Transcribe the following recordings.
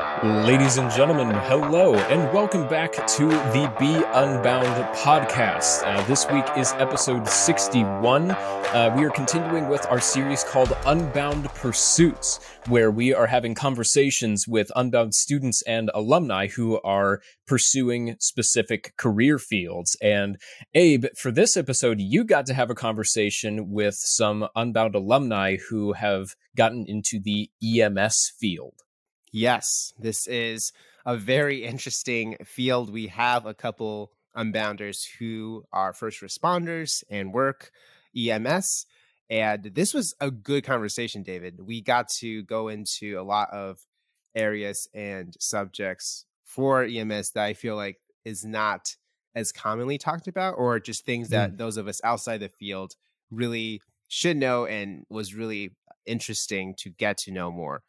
Ladies and gentlemen, hello, and welcome back to the Be Unbound podcast. Uh, this week is episode 61. Uh, we are continuing with our series called Unbound Pursuits, where we are having conversations with unbound students and alumni who are pursuing specific career fields. And Abe, for this episode, you got to have a conversation with some unbound alumni who have gotten into the EMS field. Yes, this is a very interesting field. We have a couple unbounders who are first responders and work EMS. And this was a good conversation, David. We got to go into a lot of areas and subjects for EMS that I feel like is not as commonly talked about, or just things that mm. those of us outside the field really should know and was really interesting to get to know more.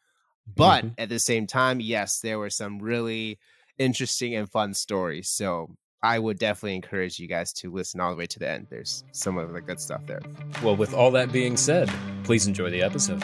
But mm-hmm. at the same time, yes, there were some really interesting and fun stories. So I would definitely encourage you guys to listen all the way to the end. There's some of the good stuff there. Well, with all that being said, please enjoy the episode.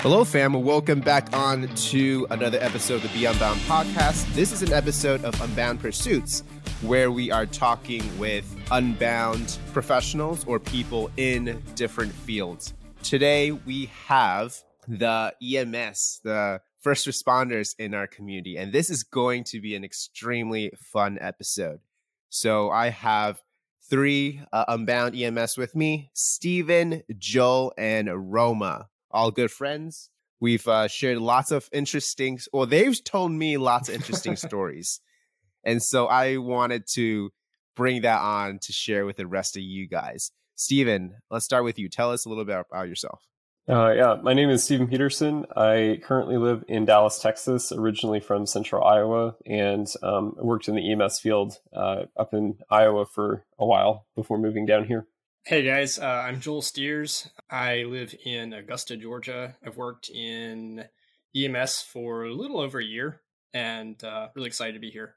Hello, fam. Welcome back on to another episode of the Be Unbound podcast. This is an episode of Unbound Pursuits, where we are talking with unbound professionals or people in different fields. Today, we have the EMS, the first responders in our community. And this is going to be an extremely fun episode. So I have three uh, Unbound EMS with me Stephen, Joel, and Roma. All good friends. We've uh, shared lots of interesting, or they've told me lots of interesting stories. And so I wanted to bring that on to share with the rest of you guys. Stephen, let's start with you. Tell us a little bit about yourself. Uh, yeah, my name is Stephen Peterson. I currently live in Dallas, Texas, originally from central Iowa, and um, worked in the EMS field uh, up in Iowa for a while before moving down here. Hey guys, uh, I'm Joel Steers. I live in Augusta, Georgia. I've worked in EMS for a little over a year and uh, really excited to be here.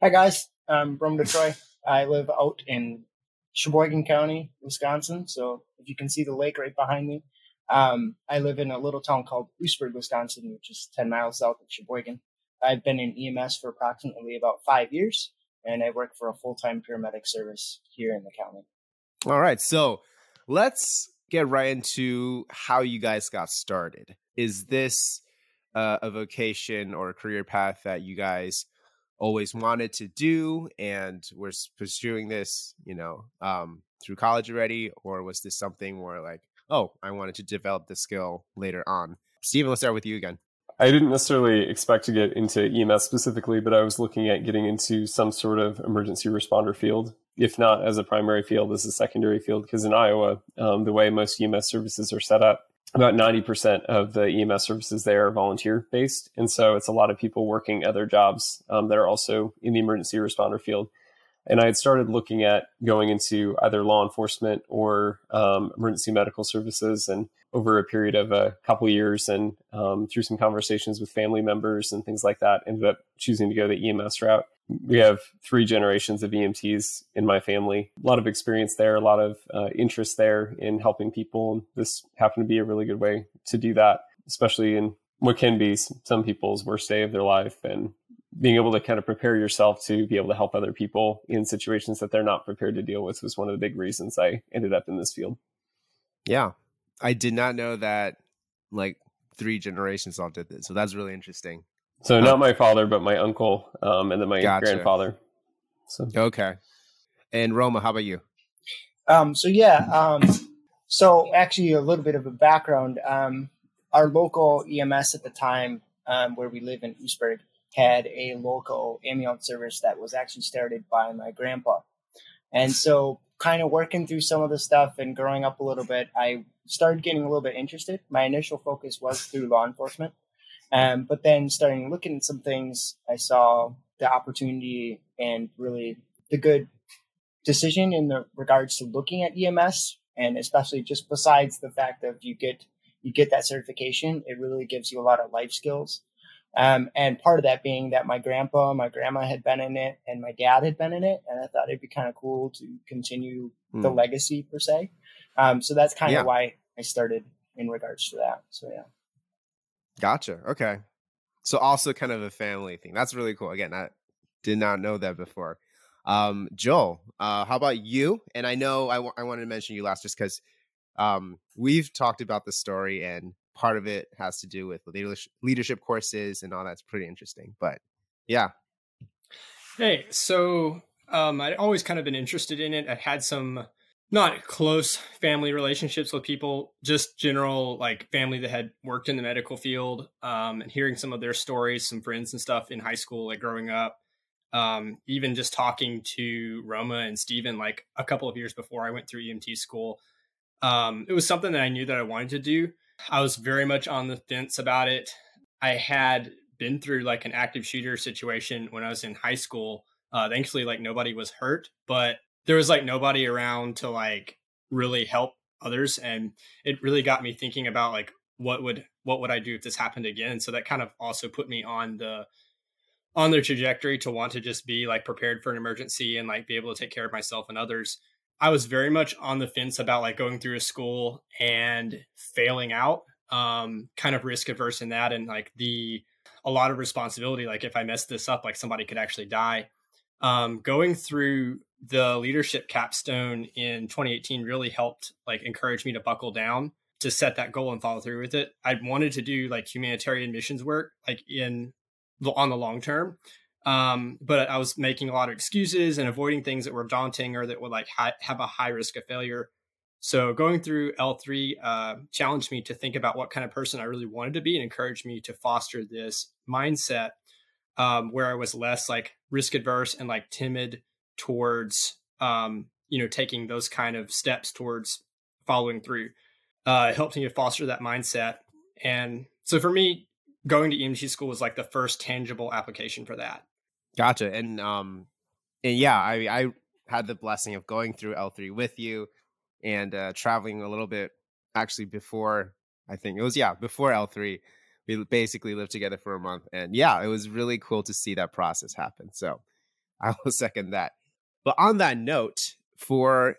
Hi guys, I'm from Detroit. I live out in Sheboygan County, Wisconsin. So if you can see the lake right behind me, um, I live in a little town called Oostburg, Wisconsin, which is 10 miles south of Sheboygan. I've been in EMS for approximately about five years, and I work for a full time paramedic service here in the county. All right. So let's get right into how you guys got started. Is this uh, a vocation or a career path that you guys always wanted to do and were pursuing this, you know, um, through college already? Or was this something where like, oh, I wanted to develop the skill later on. Stephen, let's start with you again. I didn't necessarily expect to get into EMS specifically, but I was looking at getting into some sort of emergency responder field, if not as a primary field, as a secondary field. Because in Iowa, um, the way most EMS services are set up, about 90% of the EMS services there are volunteer based. And so it's a lot of people working other jobs um, that are also in the emergency responder field. And I had started looking at going into either law enforcement or um, emergency medical services. And over a period of a couple years and um, through some conversations with family members and things like that, ended up choosing to go the EMS route. We have three generations of EMTs in my family. A lot of experience there, a lot of uh, interest there in helping people. And this happened to be a really good way to do that, especially in what can be some people's worst day of their life. And being able to kind of prepare yourself to be able to help other people in situations that they're not prepared to deal with was one of the big reasons I ended up in this field. Yeah. I did not know that like three generations all did this. So that's really interesting. So not my father, but my uncle, um, and then my gotcha. grandfather. So okay. And Roma, how about you? Um, so yeah, um, so actually a little bit of a background. Um, our local EMS at the time, um, where we live in Oostburg, had a local ambulance service that was actually started by my grandpa. And so, kind of working through some of the stuff and growing up a little bit, I started getting a little bit interested. My initial focus was through law enforcement. Um, but then, starting looking at some things, I saw the opportunity and really the good decision in the regards to looking at EMS, and especially just besides the fact that you get you get that certification, it really gives you a lot of life skills um, and part of that being that my grandpa, my grandma had been in it, and my dad had been in it, and I thought it'd be kind of cool to continue mm. the hmm. legacy per se. Um, so that's kind of yeah. why I started in regards to that. So yeah. Gotcha. Okay. So also kind of a family thing. That's really cool. Again, I did not know that before. Um, Joel, uh, how about you? And I know I, w- I wanted to mention you last just because um, we've talked about the story and part of it has to do with leadership courses and all that's pretty interesting. But yeah. Hey, so um, I'd always kind of been interested in it. I had some not close family relationships with people, just general like family that had worked in the medical field, um, and hearing some of their stories, some friends and stuff in high school, like growing up. Um, even just talking to Roma and Stephen like a couple of years before I went through EMT school. Um, it was something that I knew that I wanted to do. I was very much on the fence about it. I had been through like an active shooter situation when I was in high school. Uh, thankfully, like nobody was hurt, but there was like nobody around to like really help others and it really got me thinking about like what would what would I do if this happened again so that kind of also put me on the on the trajectory to want to just be like prepared for an emergency and like be able to take care of myself and others I was very much on the fence about like going through a school and failing out um kind of risk averse in that and like the a lot of responsibility like if I mess this up like somebody could actually die um going through the leadership capstone in 2018 really helped like encourage me to buckle down to set that goal and follow through with it. I wanted to do like humanitarian missions work like in on the long term. Um, but I was making a lot of excuses and avoiding things that were daunting or that would like hi- have a high risk of failure. So going through L3 uh, challenged me to think about what kind of person I really wanted to be and encouraged me to foster this mindset um, where I was less like risk adverse and like timid towards um, you know taking those kind of steps towards following through. Uh, it helped me to foster that mindset, and so for me, going to EMT school was like the first tangible application for that. Gotcha, and um, and yeah, I I had the blessing of going through L three with you, and uh, traveling a little bit actually before I think it was yeah before L three. We basically lived together for a month, and yeah, it was really cool to see that process happen. So I will second that. But on that note, for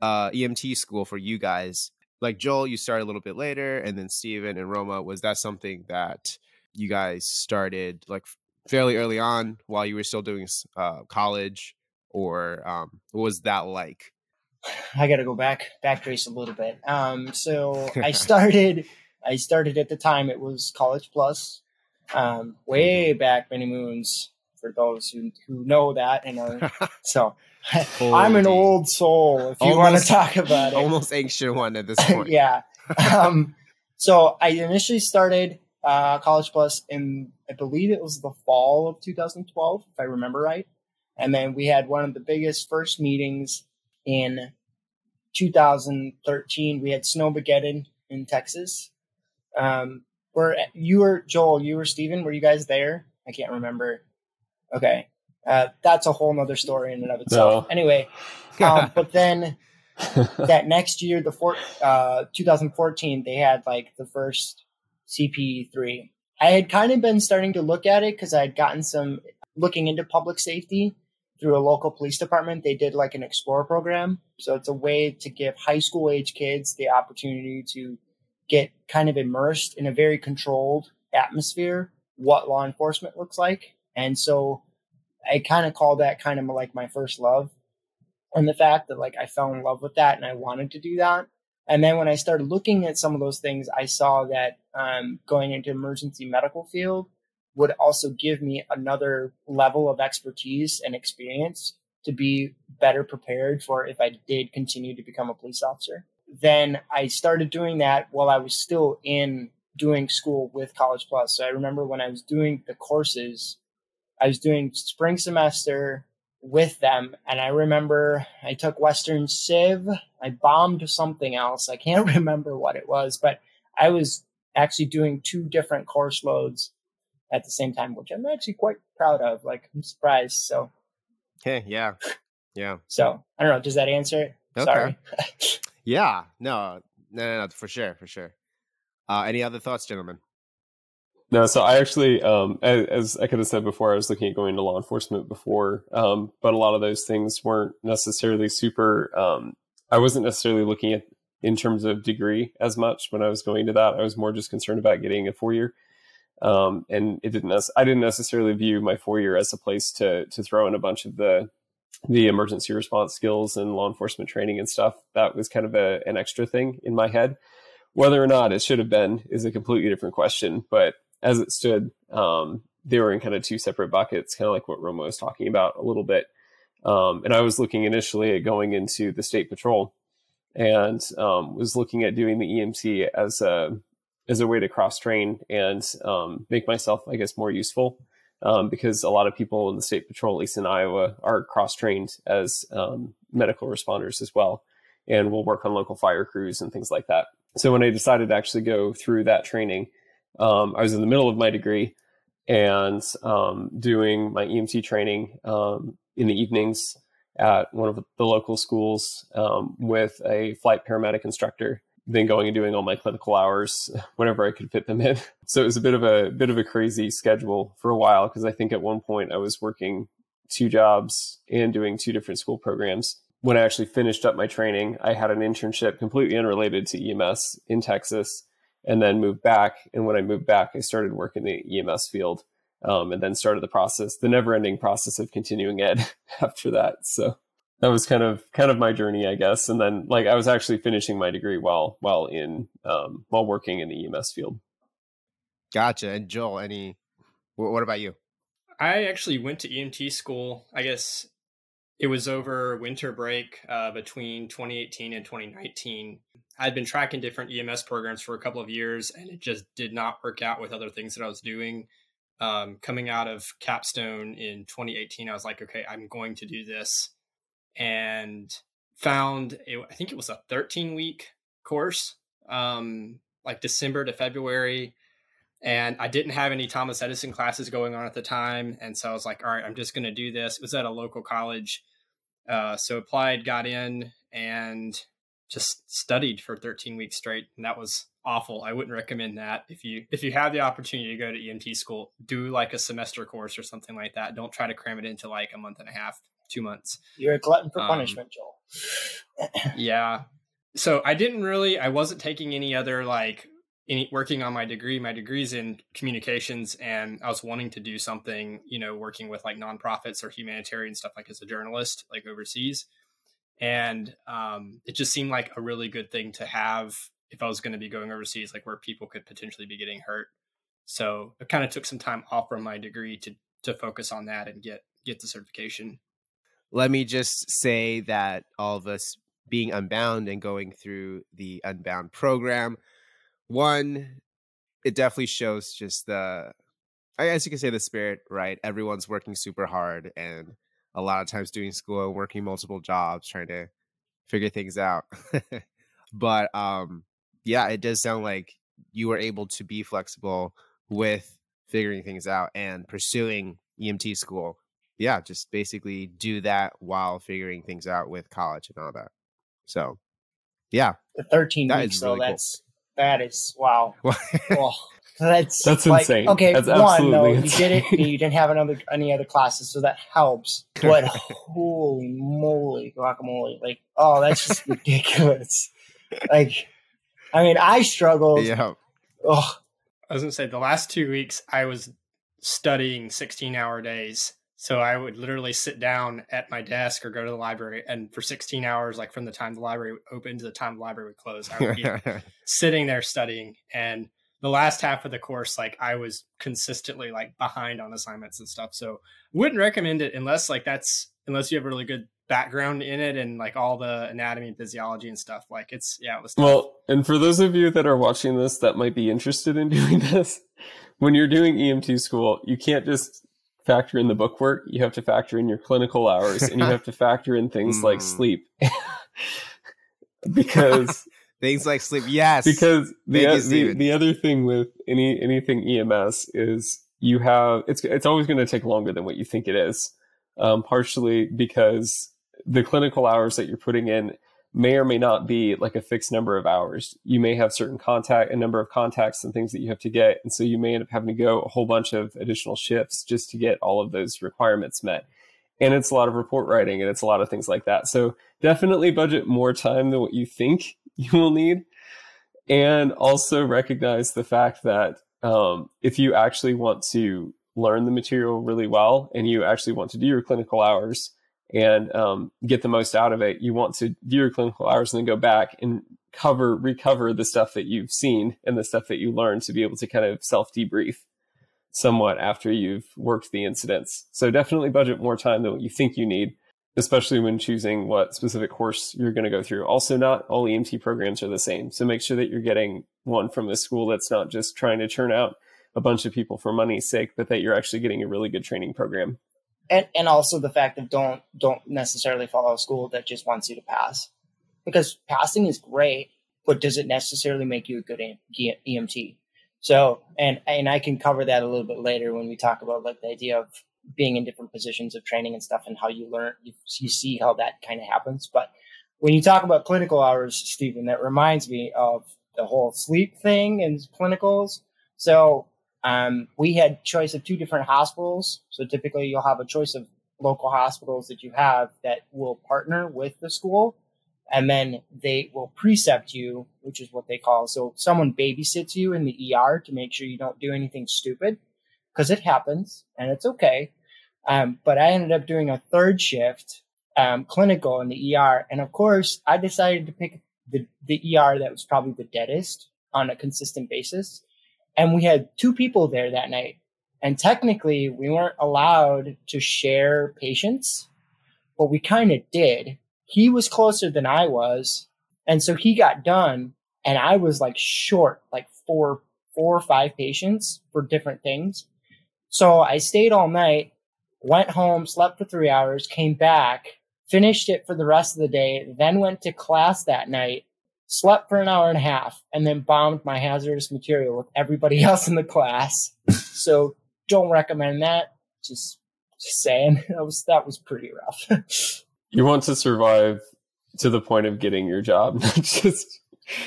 uh, EMT school for you guys, like Joel, you started a little bit later, and then Stephen and Roma, was that something that you guys started like fairly early on while you were still doing uh, college, or um, what was that like? I got to go back backtrace a little bit. Um, so I started, I started at the time it was College Plus, um, way mm-hmm. back many moons for those who who know that and are so I'm an old soul if you almost, want to talk about it. Almost ancient one at this point. yeah. Um, so I initially started uh, College Plus in I believe it was the fall of 2012 if I remember right. And then we had one of the biggest first meetings in 2013. We had Snowmageddon in Texas. Um, where you were Joel, you were Stephen, were you guys there? I can't remember. Okay. Uh, that's a whole nother story in and of itself. No. Anyway, um, but then that next year, the four, uh, 2014, they had like the first CPE3. I had kind of been starting to look at it because I had gotten some looking into public safety through a local police department. They did like an Explore program. So it's a way to give high school age kids the opportunity to get kind of immersed in a very controlled atmosphere, what law enforcement looks like. And so I kind of call that kind of like my first love. And the fact that like I fell in love with that and I wanted to do that. And then when I started looking at some of those things, I saw that um, going into emergency medical field would also give me another level of expertise and experience to be better prepared for if I did continue to become a police officer. Then I started doing that while I was still in doing school with College Plus. So I remember when I was doing the courses I was doing spring semester with them, and I remember I took Western Civ. I bombed something else. I can't remember what it was, but I was actually doing two different course loads at the same time, which I'm actually quite proud of. Like I'm surprised. So, okay, yeah, yeah. So I don't know. Does that answer it? Okay. Sorry. yeah. No. No. No. No. For sure. For sure. Uh, any other thoughts, gentlemen? No, so I actually, um, as, as, I could have said before, I was looking at going to law enforcement before, um, but a lot of those things weren't necessarily super. Um, I wasn't necessarily looking at in terms of degree as much when I was going to that. I was more just concerned about getting a four year. Um, and it didn't. I didn't necessarily view my four year as a place to to throw in a bunch of the the emergency response skills and law enforcement training and stuff. That was kind of a, an extra thing in my head. Whether or not it should have been is a completely different question. But as it stood, um, they were in kind of two separate buckets, kind of like what Roma was talking about a little bit. Um, and I was looking initially at going into the state patrol and um, was looking at doing the EMT as a as a way to cross train and um, make myself, I guess, more useful. Um, because a lot of people in the state patrol, at least in Iowa, are cross trained as um, medical responders as well, and will work on local fire crews and things like that. So when I decided to actually go through that training, um, I was in the middle of my degree and um, doing my EMT training um, in the evenings at one of the local schools with a flight paramedic instructor then going and doing all my clinical hours whenever I could fit them in. So it was a bit of a bit of a crazy schedule for a while because I think at one point I was working two jobs and doing two different school programs. When I actually finished up my training, I had an internship completely unrelated to EMS in Texas and then moved back. And when I moved back, I started working the EMS field um, and then started the process, the never ending process of continuing ed after that. So that was kind of kind of my journey, I guess. And then like I was actually finishing my degree while while in um, while working in the EMS field. Gotcha. And Joel, any what about you? I actually went to EMT school. I guess it was over winter break uh, between 2018 and 2019. I'd been tracking different EMS programs for a couple of years, and it just did not work out with other things that I was doing. Um, coming out of Capstone in 2018, I was like, okay, I'm going to do this and found I think it was a 13 week course, um, like December to February. And I didn't have any Thomas Edison classes going on at the time. And so I was like, all right, I'm just going to do this. It was at a local college. Uh, so applied, got in, and just studied for 13 weeks straight. And that was awful. I wouldn't recommend that. If you if you have the opportunity to go to EMT school, do like a semester course or something like that. Don't try to cram it into like a month and a half two months. You're a glutton for um, punishment, Joel. yeah. So I didn't really, I wasn't taking any other like any working on my degree. My degree's in communications, and I was wanting to do something, you know, working with like nonprofits or humanitarian stuff, like as a journalist, like overseas. And um, it just seemed like a really good thing to have if I was going to be going overseas, like where people could potentially be getting hurt. So I kind of took some time off from my degree to to focus on that and get get the certification let me just say that all of us being unbound and going through the unbound program one it definitely shows just the i guess you can say the spirit right everyone's working super hard and a lot of times doing school working multiple jobs trying to figure things out but um yeah it does sound like you were able to be flexible with figuring things out and pursuing emt school yeah, just basically do that while figuring things out with college and all that. So, yeah, the thirteen that weeks really though. That's cool. that is wow. oh, that's that's like, insane. Okay, that's one though insane. you did it. You didn't have another any other classes, so that helps. But holy moly, guacamole! Like, oh, that's just ridiculous. like, I mean, I struggled. Yeah. Oh. I was gonna say the last two weeks I was studying 16 hour days so I would literally sit down at my desk or go to the library, and for 16 hours, like from the time the library opened to the time the library would close, I would be sitting there studying. And the last half of the course, like I was consistently like behind on assignments and stuff. So wouldn't recommend it unless like that's unless you have a really good background in it and like all the anatomy and physiology and stuff. Like it's yeah, it was. Tough. Well, and for those of you that are watching this that might be interested in doing this, when you're doing EMT school, you can't just factor in the book work, you have to factor in your clinical hours, and you have to factor in things like hmm. sleep. because things like sleep, yes. Because the, the, the other thing with any anything EMS is you have it's it's always going to take longer than what you think it is. Um, partially because the clinical hours that you're putting in may or may not be like a fixed number of hours. You may have certain contact, a number of contacts and things that you have to get. And so you may end up having to go a whole bunch of additional shifts just to get all of those requirements met. And it's a lot of report writing and it's a lot of things like that. So definitely budget more time than what you think you will need. And also recognize the fact that um, if you actually want to learn the material really well and you actually want to do your clinical hours and um, get the most out of it, you want to do your clinical hours and then go back and cover, recover the stuff that you've seen and the stuff that you learned to be able to kind of self debrief somewhat after you've worked the incidents. So definitely budget more time than what you think you need, especially when choosing what specific course you're going to go through. Also, not all EMT programs are the same. So make sure that you're getting one from a school that's not just trying to churn out a bunch of people for money's sake, but that you're actually getting a really good training program. And and also the fact that don't don't necessarily follow a school that just wants you to pass. Because passing is great, but does it necessarily make you a good EMT? So, and and I can cover that a little bit later when we talk about like the idea of being in different positions of training and stuff and how you learn, you, you see how that kind of happens. But when you talk about clinical hours, Stephen, that reminds me of the whole sleep thing and clinicals. So um, we had choice of two different hospitals. So typically you'll have a choice of local hospitals that you have that will partner with the school and then they will precept you, which is what they call. So someone babysits you in the ER to make sure you don't do anything stupid because it happens and it's okay. Um, but I ended up doing a third shift, um, clinical in the ER. And of course I decided to pick the, the ER that was probably the deadest on a consistent basis. And we had two people there that night. And technically we weren't allowed to share patients, but we kind of did he was closer than I was. And so he got done and I was like short, like four, four or five patients for different things. So I stayed all night, went home, slept for three hours, came back, finished it for the rest of the day, then went to class that night, slept for an hour and a half, and then bombed my hazardous material with everybody else in the class. So don't recommend that. Just, just saying that was, that was pretty rough. You want to survive to the point of getting your job, not just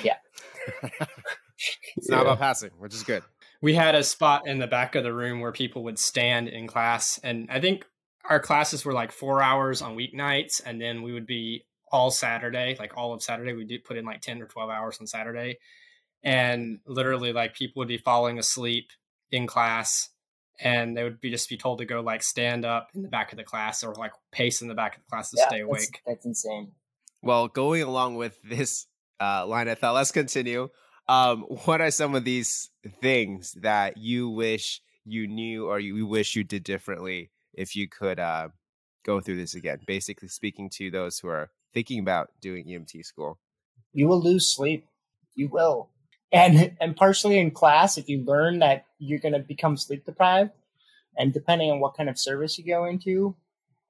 yeah. it's yeah. not about passing, which is good. We had a spot in the back of the room where people would stand in class, and I think our classes were like four hours on weeknights, and then we would be all Saturday, like all of Saturday. We did put in like ten or twelve hours on Saturday, and literally like people would be falling asleep in class and they would be just be told to go like stand up in the back of the class or like pace in the back of the class to yeah, stay awake. That's, that's, insane. Well, going along with this uh, line of thought, let's continue. Um, what are some of these things that you wish you knew or you wish you did differently if you could uh, go through this again? Basically, speaking to those who are thinking about doing EMT school. You will lose sleep. You will and and partially in class if you learn that you're going to become sleep deprived and depending on what kind of service you go into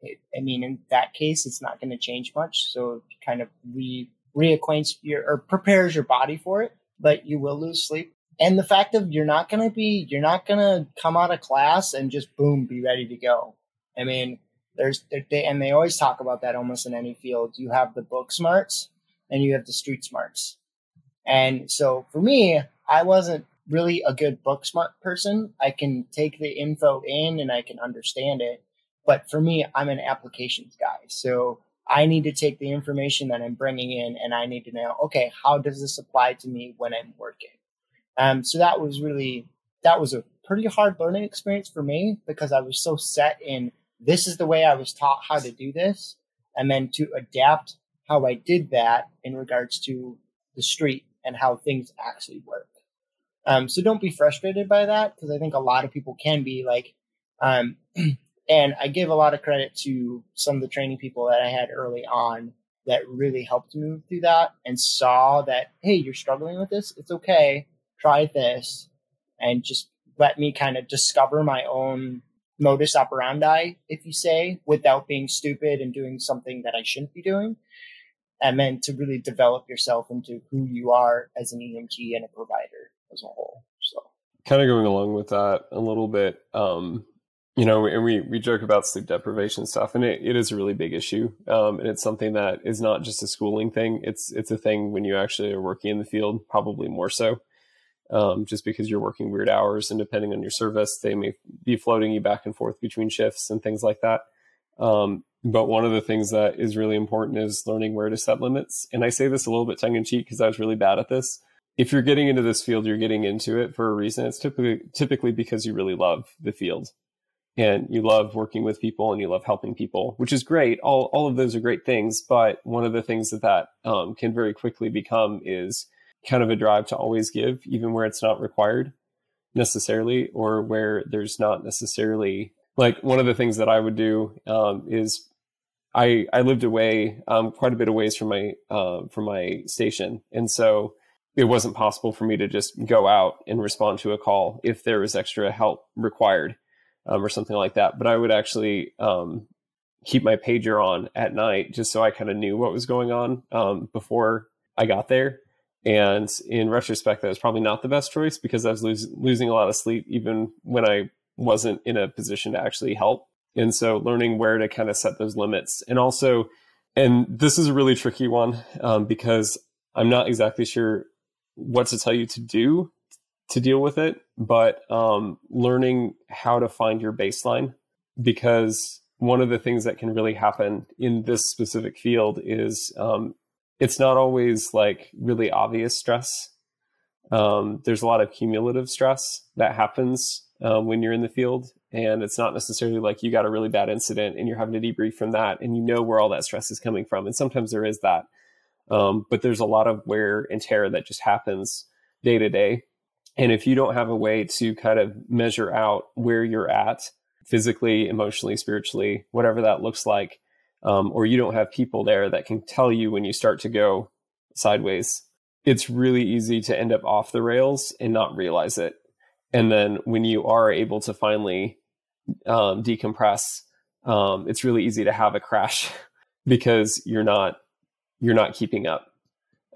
it, i mean in that case it's not going to change much. So it kind of re reacquaints your or prepares your body for it but you will lose sleep. And the fact of you're not going to be you're not going to come out of class and just boom be ready to go. I mean there's they, and they always talk about that almost in any field. You have the book smarts and you have the street smarts and so for me, I wasn't really a good book smart person. I can take the info in and I can understand it. But for me, I'm an applications guy. So I need to take the information that I'm bringing in and I need to know, okay, how does this apply to me when I'm working? Um, so that was really, that was a pretty hard learning experience for me because I was so set in this is the way I was taught how to do this. And then to adapt how I did that in regards to the street and how things actually work. Um, so don't be frustrated by that because I think a lot of people can be like, um, and I give a lot of credit to some of the training people that I had early on that really helped me through that and saw that, hey, you're struggling with this. It's okay. Try this and just let me kind of discover my own modus operandi, if you say, without being stupid and doing something that I shouldn't be doing and then to really develop yourself into who you are as an EMT and a provider as a whole. So, kind of going along with that a little bit, um, you know, and we we joke about sleep deprivation stuff, and it, it is a really big issue, um, and it's something that is not just a schooling thing. It's it's a thing when you actually are working in the field, probably more so. Um, just because you're working weird hours and depending on your service, they may be floating you back and forth between shifts and things like that. Um, but one of the things that is really important is learning where to set limits. And I say this a little bit tongue in cheek because I was really bad at this. if you're getting into this field, you're getting into it for a reason. It's typically typically because you really love the field and you love working with people and you love helping people, which is great. All all of those are great things, but one of the things that that um, can very quickly become is kind of a drive to always give, even where it's not required necessarily, or where there's not necessarily like one of the things that I would do um, is I I lived away um, quite a bit of ways from my uh, from my station, and so it wasn't possible for me to just go out and respond to a call if there was extra help required um, or something like that. But I would actually um, keep my pager on at night just so I kind of knew what was going on um, before I got there. And in retrospect, that was probably not the best choice because I was lose, losing a lot of sleep even when I wasn't in a position to actually help. And so learning where to kind of set those limits and also, and this is a really tricky one um, because I'm not exactly sure what to tell you to do to deal with it, but um, learning how to find your baseline because one of the things that can really happen in this specific field is um, it's not always like really obvious stress. Um, there's a lot of cumulative stress that happens um, when you're in the field, and it's not necessarily like you got a really bad incident and you're having to debrief from that, and you know where all that stress is coming from. And sometimes there is that, um, but there's a lot of wear and tear that just happens day to day. And if you don't have a way to kind of measure out where you're at physically, emotionally, spiritually, whatever that looks like, um, or you don't have people there that can tell you when you start to go sideways, it's really easy to end up off the rails and not realize it. And then when you are able to finally um, decompress, um, it's really easy to have a crash because you're not you're not keeping up,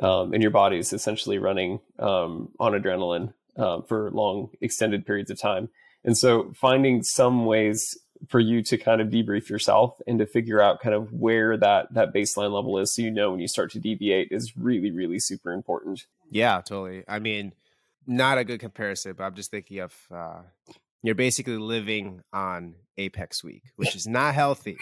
um, and your body is essentially running um, on adrenaline uh, for long extended periods of time. And so finding some ways for you to kind of debrief yourself and to figure out kind of where that that baseline level is so you know when you start to deviate is really really super important yeah totally i mean not a good comparison but i'm just thinking of uh you're basically living on apex week which is not healthy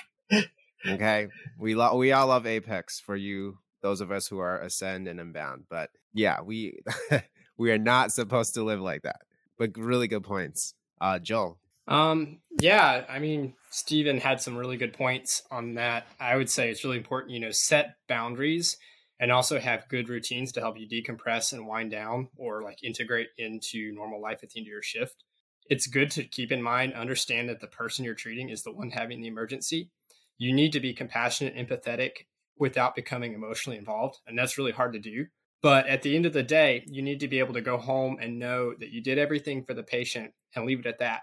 okay we lo- we all love apex for you those of us who are ascend and unbound but yeah we we are not supposed to live like that but really good points uh joel um, yeah, I mean, Stephen had some really good points on that. I would say it's really important, you know, set boundaries and also have good routines to help you decompress and wind down or like integrate into normal life at the end of your shift. It's good to keep in mind, understand that the person you're treating is the one having the emergency. You need to be compassionate, empathetic without becoming emotionally involved. And that's really hard to do. But at the end of the day, you need to be able to go home and know that you did everything for the patient and leave it at that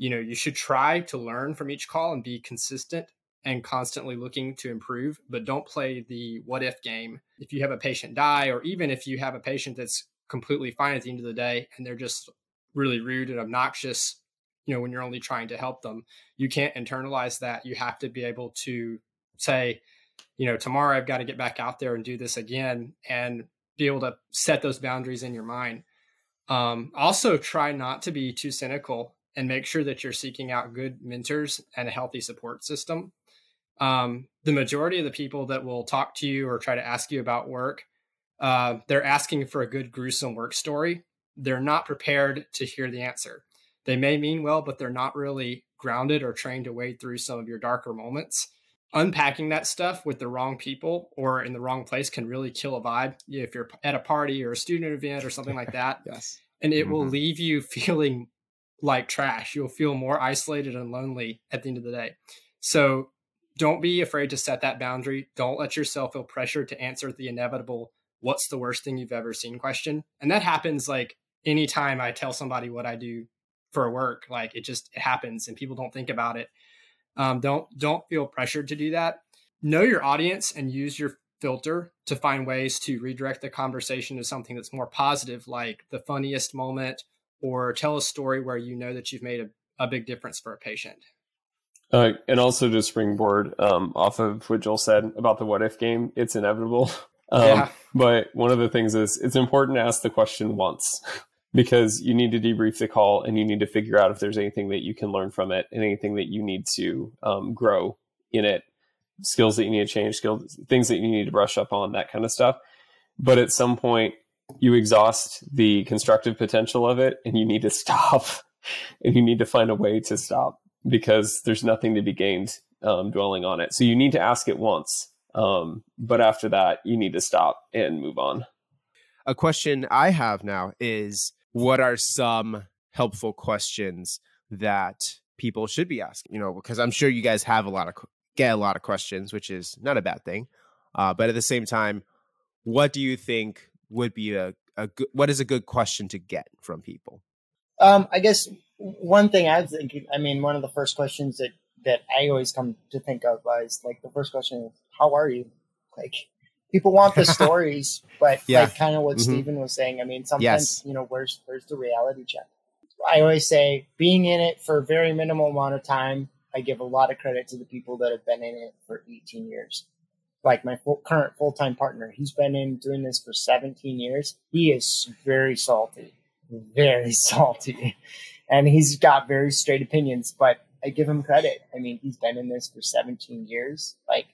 you know you should try to learn from each call and be consistent and constantly looking to improve but don't play the what if game if you have a patient die or even if you have a patient that's completely fine at the end of the day and they're just really rude and obnoxious you know when you're only trying to help them you can't internalize that you have to be able to say you know tomorrow i've got to get back out there and do this again and be able to set those boundaries in your mind um, also try not to be too cynical and make sure that you're seeking out good mentors and a healthy support system. Um, the majority of the people that will talk to you or try to ask you about work, uh, they're asking for a good gruesome work story. They're not prepared to hear the answer. They may mean well, but they're not really grounded or trained to wade through some of your darker moments. Unpacking that stuff with the wrong people or in the wrong place can really kill a vibe. If you're at a party or a student event or something like that, yes, and it mm-hmm. will leave you feeling like trash. You'll feel more isolated and lonely at the end of the day. So don't be afraid to set that boundary. Don't let yourself feel pressure to answer the inevitable, what's the worst thing you've ever seen question. And that happens like anytime I tell somebody what I do for work, like it just it happens and people don't think about it. Um, don't don't feel pressured to do that. Know your audience and use your filter to find ways to redirect the conversation to something that's more positive, like the funniest moment or tell a story where you know that you've made a, a big difference for a patient. Uh, and also to springboard um, off of what Joel said about the what if game, it's inevitable. Um, yeah. But one of the things is it's important to ask the question once because you need to debrief the call and you need to figure out if there's anything that you can learn from it and anything that you need to um, grow in it, skills that you need to change, skills, things that you need to brush up on, that kind of stuff. But at some point, you exhaust the constructive potential of it and you need to stop and you need to find a way to stop because there's nothing to be gained um, dwelling on it. So you need to ask it once. Um, but after that, you need to stop and move on. A question I have now is what are some helpful questions that people should be asking? You know, because I'm sure you guys have a lot of get a lot of questions, which is not a bad thing. Uh, but at the same time, what do you think would be a, a good, what is a good question to get from people? Um, I guess one thing I think, I mean, one of the first questions that, that I always come to think of is like the first question is, how are you? Like people want the stories, but yeah. like kind of what mm-hmm. Stephen was saying. I mean, sometimes, yes. you know, where's, where's the reality check? I always say being in it for a very minimal amount of time. I give a lot of credit to the people that have been in it for 18 years like my full, current full time partner, he's been in doing this for 17 years. He is very salty, very salty, and he's got very straight opinions. But I give him credit. I mean, he's been in this for 17 years. Like,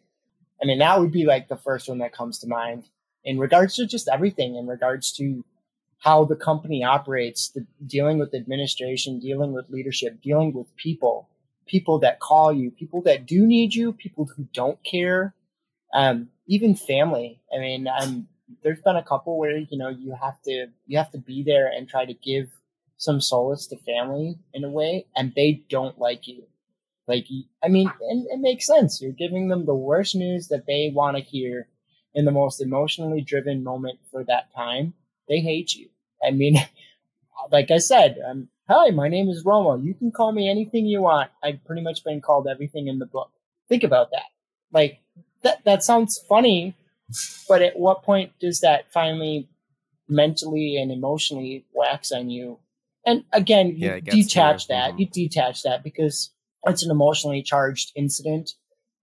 I mean, that would be like the first one that comes to mind in regards to just everything, in regards to how the company operates, the, dealing with administration, dealing with leadership, dealing with people, people that call you, people that do need you, people who don't care, um, even family. I mean, um, there's been a couple where you know you have to you have to be there and try to give some solace to family in a way, and they don't like you. Like, I mean, and it makes sense. You're giving them the worst news that they want to hear in the most emotionally driven moment for that time. They hate you. I mean, like I said, um, hi, my name is Roma. You can call me anything you want. I've pretty much been called everything in the book. Think about that. Like, that that sounds funny, but at what point does that finally mentally and emotionally wax on you? And again, you yeah, detach that. Mm-hmm. You detach that because it's an emotionally charged incident.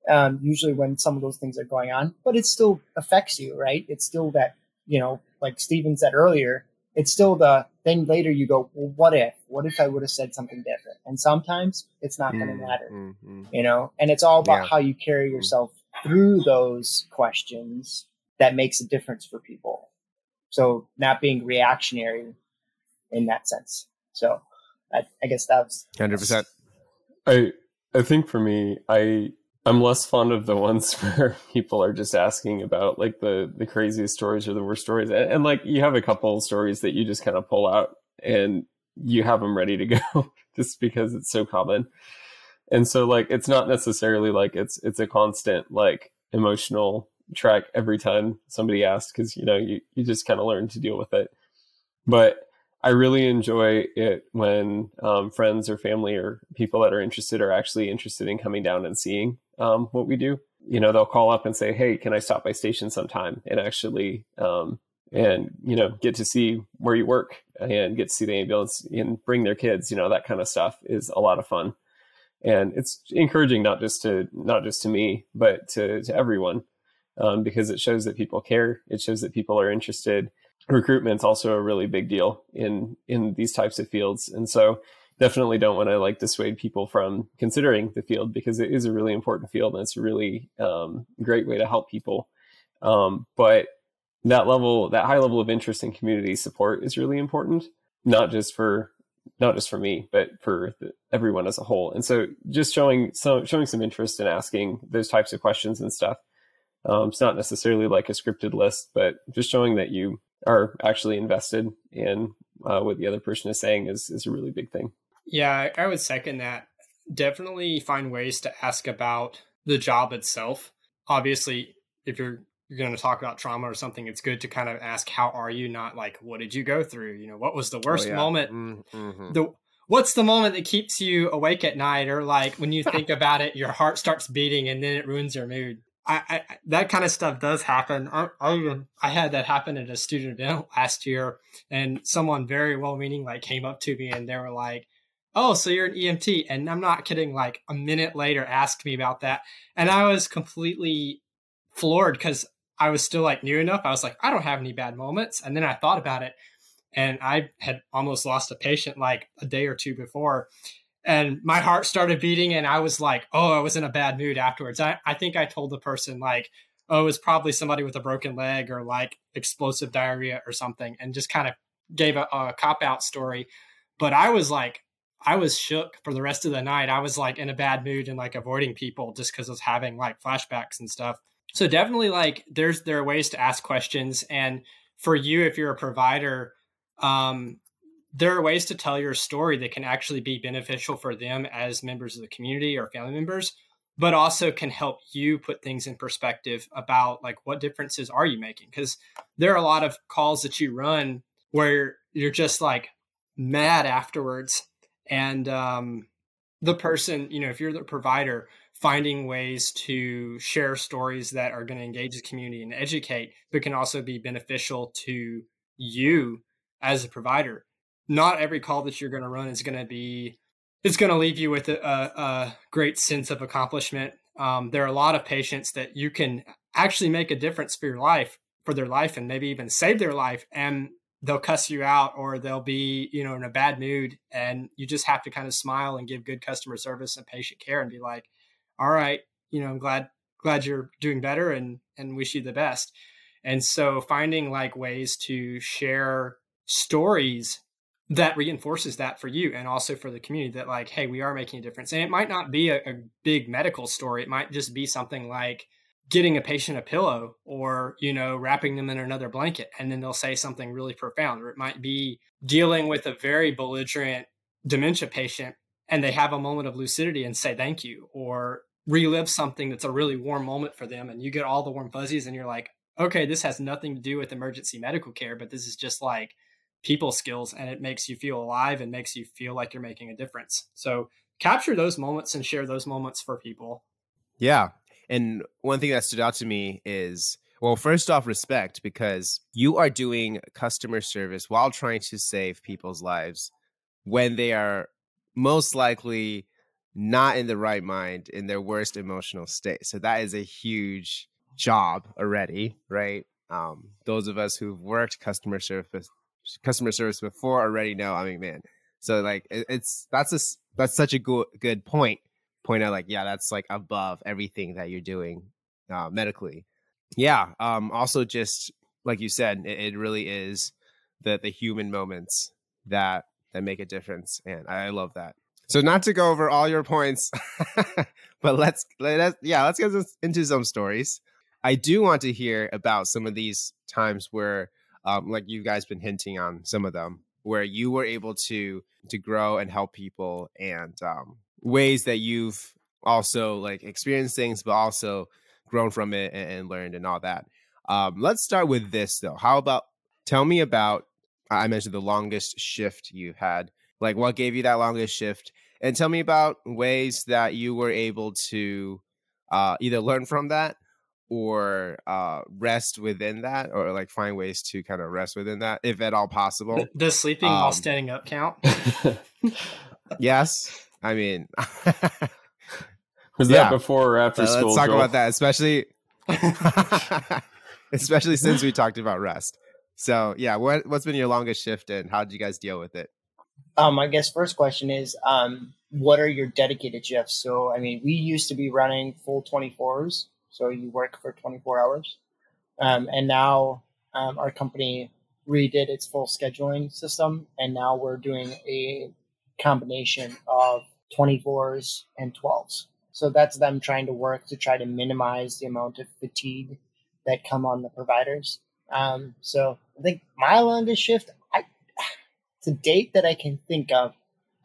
Um, usually when some of those things are going on, but it still affects you, right? It's still that, you know, like Stephen said earlier, it's still the then later you go, well, what if? What if I would have said something different? And sometimes it's not going to mm-hmm. matter, mm-hmm. you know. And it's all about yeah. how you carry yourself through those questions that makes a difference for people. So not being reactionary in that sense. So I, I guess that was hundred percent. I I think for me, I I'm less fond of the ones where people are just asking about like the the craziest stories or the worst stories, and, and like you have a couple of stories that you just kind of pull out and you have them ready to go just because it's so common. And so like it's not necessarily like it's it's a constant like emotional track every time somebody asks because you know you, you just kind of learn to deal with it. But i really enjoy it when um, friends or family or people that are interested are actually interested in coming down and seeing um, what we do. You know they'll call up and say hey can i stop by station sometime and actually um, and you know get to see where you work and get to see the ambulance and bring their kids you know that kind of stuff is a lot of fun. And it's encouraging not just to not just to me but to, to everyone um, because it shows that people care. It shows that people are interested recruitment's also a really big deal in in these types of fields and so definitely don't want to like dissuade people from considering the field because it is a really important field and it's a really um, great way to help people um, but that level that high level of interest and community support is really important not just for not just for me, but for the, everyone as a whole. And so just showing some, showing some interest in asking those types of questions and stuff. Um, it's not necessarily like a scripted list, but just showing that you are actually invested in uh, what the other person is saying is, is a really big thing. Yeah, I would second that. Definitely find ways to ask about the job itself. Obviously, if you're you're going to talk about trauma or something, it's good to kind of ask, "How are you?" Not like, "What did you go through?" You know, what was the oh, worst oh, yeah. moment? Mm-hmm. The what's the moment that keeps you awake at night, or like when you think about it, your heart starts beating and then it ruins your mood. I, I that kind of stuff does happen. I, I, even I had that happen at a student event last year, and someone very well meaning like came up to me and they were like, "Oh, so you're an EMT?" And I'm not kidding. Like a minute later, asked me about that, and I was completely floored because I was still like new enough. I was like, I don't have any bad moments. And then I thought about it and I had almost lost a patient like a day or two before. And my heart started beating and I was like, oh, I was in a bad mood afterwards. I, I think I told the person like, oh, it was probably somebody with a broken leg or like explosive diarrhea or something, and just kind of gave a, a cop out story. But I was like, I was shook for the rest of the night. I was like in a bad mood and like avoiding people just because I was having like flashbacks and stuff. So definitely like there's there are ways to ask questions. And for you, if you're a provider, um, there are ways to tell your story that can actually be beneficial for them as members of the community or family members, but also can help you put things in perspective about like what differences are you making? Because there are a lot of calls that you run where you're just like mad afterwards and um, the person you know if you're the provider finding ways to share stories that are going to engage the community and educate but can also be beneficial to you as a provider not every call that you're going to run is going to be it's going to leave you with a, a, great sense of accomplishment. Um, there are a lot of patients that you can actually make a difference for your life for their life and maybe even save their life and they'll cuss you out or they'll be you know in a bad mood and you just have to kind of smile and give good customer service and patient care and be like all right you know i'm glad glad you're doing better and and wish you the best. And so finding like ways to share stories that reinforces that for you and also for the community that like hey we are making a difference. And it might not be a, a big medical story. It might just be something like getting a patient a pillow or you know wrapping them in another blanket and then they'll say something really profound. Or it might be dealing with a very belligerent dementia patient and they have a moment of lucidity and say thank you or relive something that's a really warm moment for them and you get all the warm fuzzies and you're like okay this has nothing to do with emergency medical care but this is just like people skills and it makes you feel alive and makes you feel like you're making a difference so capture those moments and share those moments for people yeah and one thing that stood out to me is well, first off, respect because you are doing customer service while trying to save people's lives when they are most likely not in the right mind in their worst emotional state. So that is a huge job already, right? Um, those of us who've worked customer service customer service before already know. I mean, man, so like it, it's that's a that's such a good good point point out like yeah that's like above everything that you're doing uh, medically. Yeah um also just like you said it, it, really is the the human moments that that make a difference and i love that. So not to go over all your points but let's let's yeah let's get into some stories. I do want to hear about some of these times where um, like you guys been hinting on some of them where you were able to to grow and help people and um, ways that you've also like experienced things, but also grown from it and, and learned and all that. Um, let's start with this though. How about tell me about I mentioned the longest shift you had. Like what gave you that longest shift? And tell me about ways that you were able to uh, either learn from that or uh, rest within that or like find ways to kind of rest within that if at all possible. Does sleeping um, while standing up count? yes. I mean, was yeah. that before or after uh, school? Let's talk Joel? about that, especially especially since we talked about rest. So, yeah, what what's been your longest shift, and how did you guys deal with it? Um, I guess first question is, um, what are your dedicated shifts? So, I mean, we used to be running full twenty fours, so you work for twenty four hours, um, and now um, our company redid its full scheduling system, and now we're doing a combination of 24s and 12s. So that's them trying to work to try to minimize the amount of fatigue that come on the providers. Um, so I think my longest shift, I, to date that I can think of,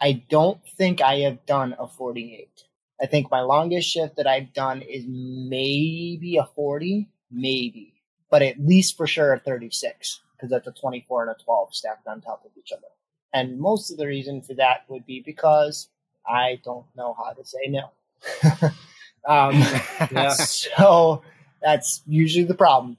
I don't think I have done a 48. I think my longest shift that I've done is maybe a 40, maybe, but at least for sure a 36 because that's a 24 and a 12 stacked on top of each other. And most of the reason for that would be because I don't know how to say no. um, yeah. So that's usually the problem.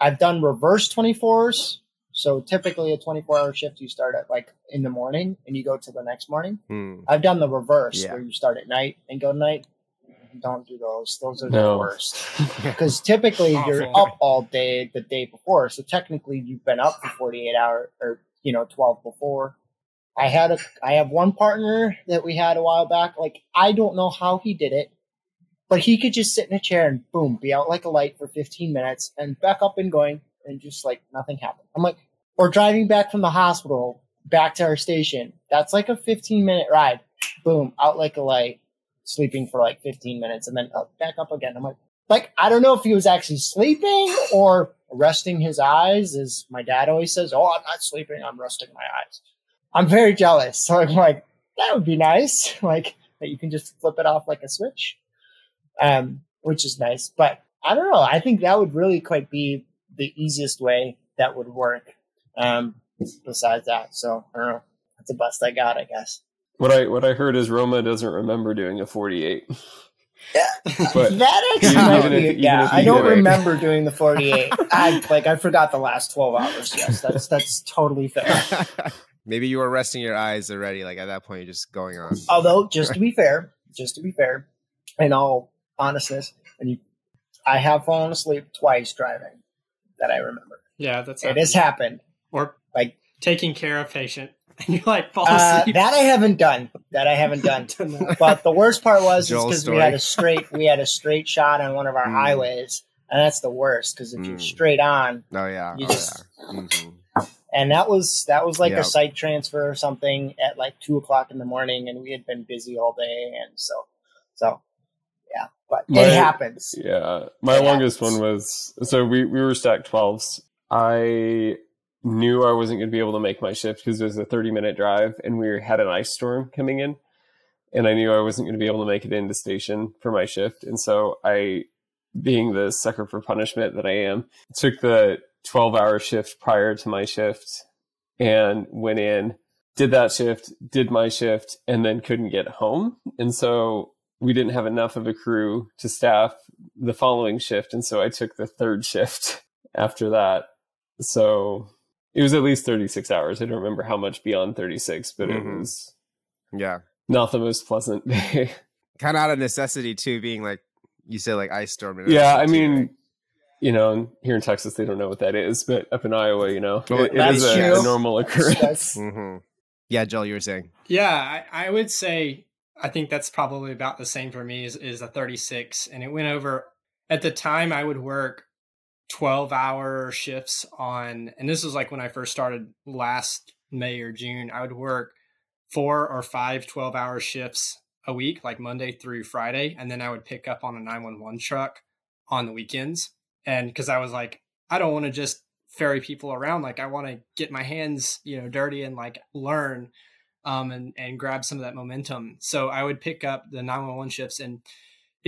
I've done reverse 24s. So typically a 24 hour shift, you start at like in the morning and you go to the next morning. Hmm. I've done the reverse yeah. where you start at night and go to night. Don't do those. Those are no. the worst. Because typically you're up all day the day before. So technically you've been up for 48 hours or, you know, 12 before. I had a I have one partner that we had a while back. Like I don't know how he did it. but he could just sit in a chair and boom, be out like a light for 15 minutes and back up and going and just like nothing happened. I'm like, or driving back from the hospital back to our station. That's like a 15 minute ride. Boom, out like a light, sleeping for like 15 minutes and then up, back up again. I'm like, like, I don't know if he was actually sleeping or resting his eyes, as my dad always says, Oh, I'm not sleeping, I'm resting my eyes. I'm very jealous. So I'm like, that would be nice. Like that you can just flip it off like a switch. Um, which is nice. But I don't know. I think that would really quite be the easiest way that would work. Um, besides that. So I don't know. That's the best I got, I guess. What I what I heard is Roma doesn't remember doing a 48. Yeah, But that actually even might if- be. yeah, I don't did it- remember doing the forty-eight. I like I forgot the last twelve hours. Yes, that's that's totally fair. Maybe you were resting your eyes already. Like at that point, you're just going on. Although, just to be fair, just to be fair, in all honestness, and you, I have fallen asleep twice driving that I remember. Yeah, that's It has happened. Or Like taking care of patient and you like fall uh, that, I haven't done. That I haven't done. Done that. But the worst part was because we had a straight we had a straight shot on one of our Mm. highways, and that's the worst because if you're Mm. straight on, Oh yeah. You oh, just- yeah. Mhm. and that was that was like Yeah. a psych transfer or something at like two o'clock in the morning, and we had been busy all day, and so so yeah, but My- it happens. Yeah, my It longest happens. one was so we we were stacked twelves. I knew I wasn't going to be able to make my shift because it was a thirty minute drive, and we had an ice storm coming in, and I knew I wasn't going to be able to make it into station for my shift, and so I, being the sucker for punishment that I am, took the twelve hour shift prior to my shift, and went in, did that shift, did my shift, and then couldn't get home, and so we didn't have enough of a crew to staff the following shift. And so i took the third shift after that. So it was at least 36 hours i don't remember how much beyond 36 but Mhm. it was Yeah. not the most pleasant day Kind of out of necessity too, being like you said, like ice storm. yeah i everything, too, mean right? you know here in texas they don't know what that is but up in iowa you know Well, it, it that's a, a normal occurrence that's- Mhm. Yeah, Joel, you were saying. Yeah, I, I would say I think that's probably about the same for me is, is a 36. And it went over at the time I would work 12 hour shifts on, and this was like when I first started last May or June, I would work four or five 12 hour shifts a week, like Monday through Friday. And then I would pick up on a 911 truck on the weekends. And because I was like, I don't want to just ferry people around. Like I want to get my hands, you know, dirty and like learn um, and and grab some of that momentum. So I would pick up the 911 shifts, and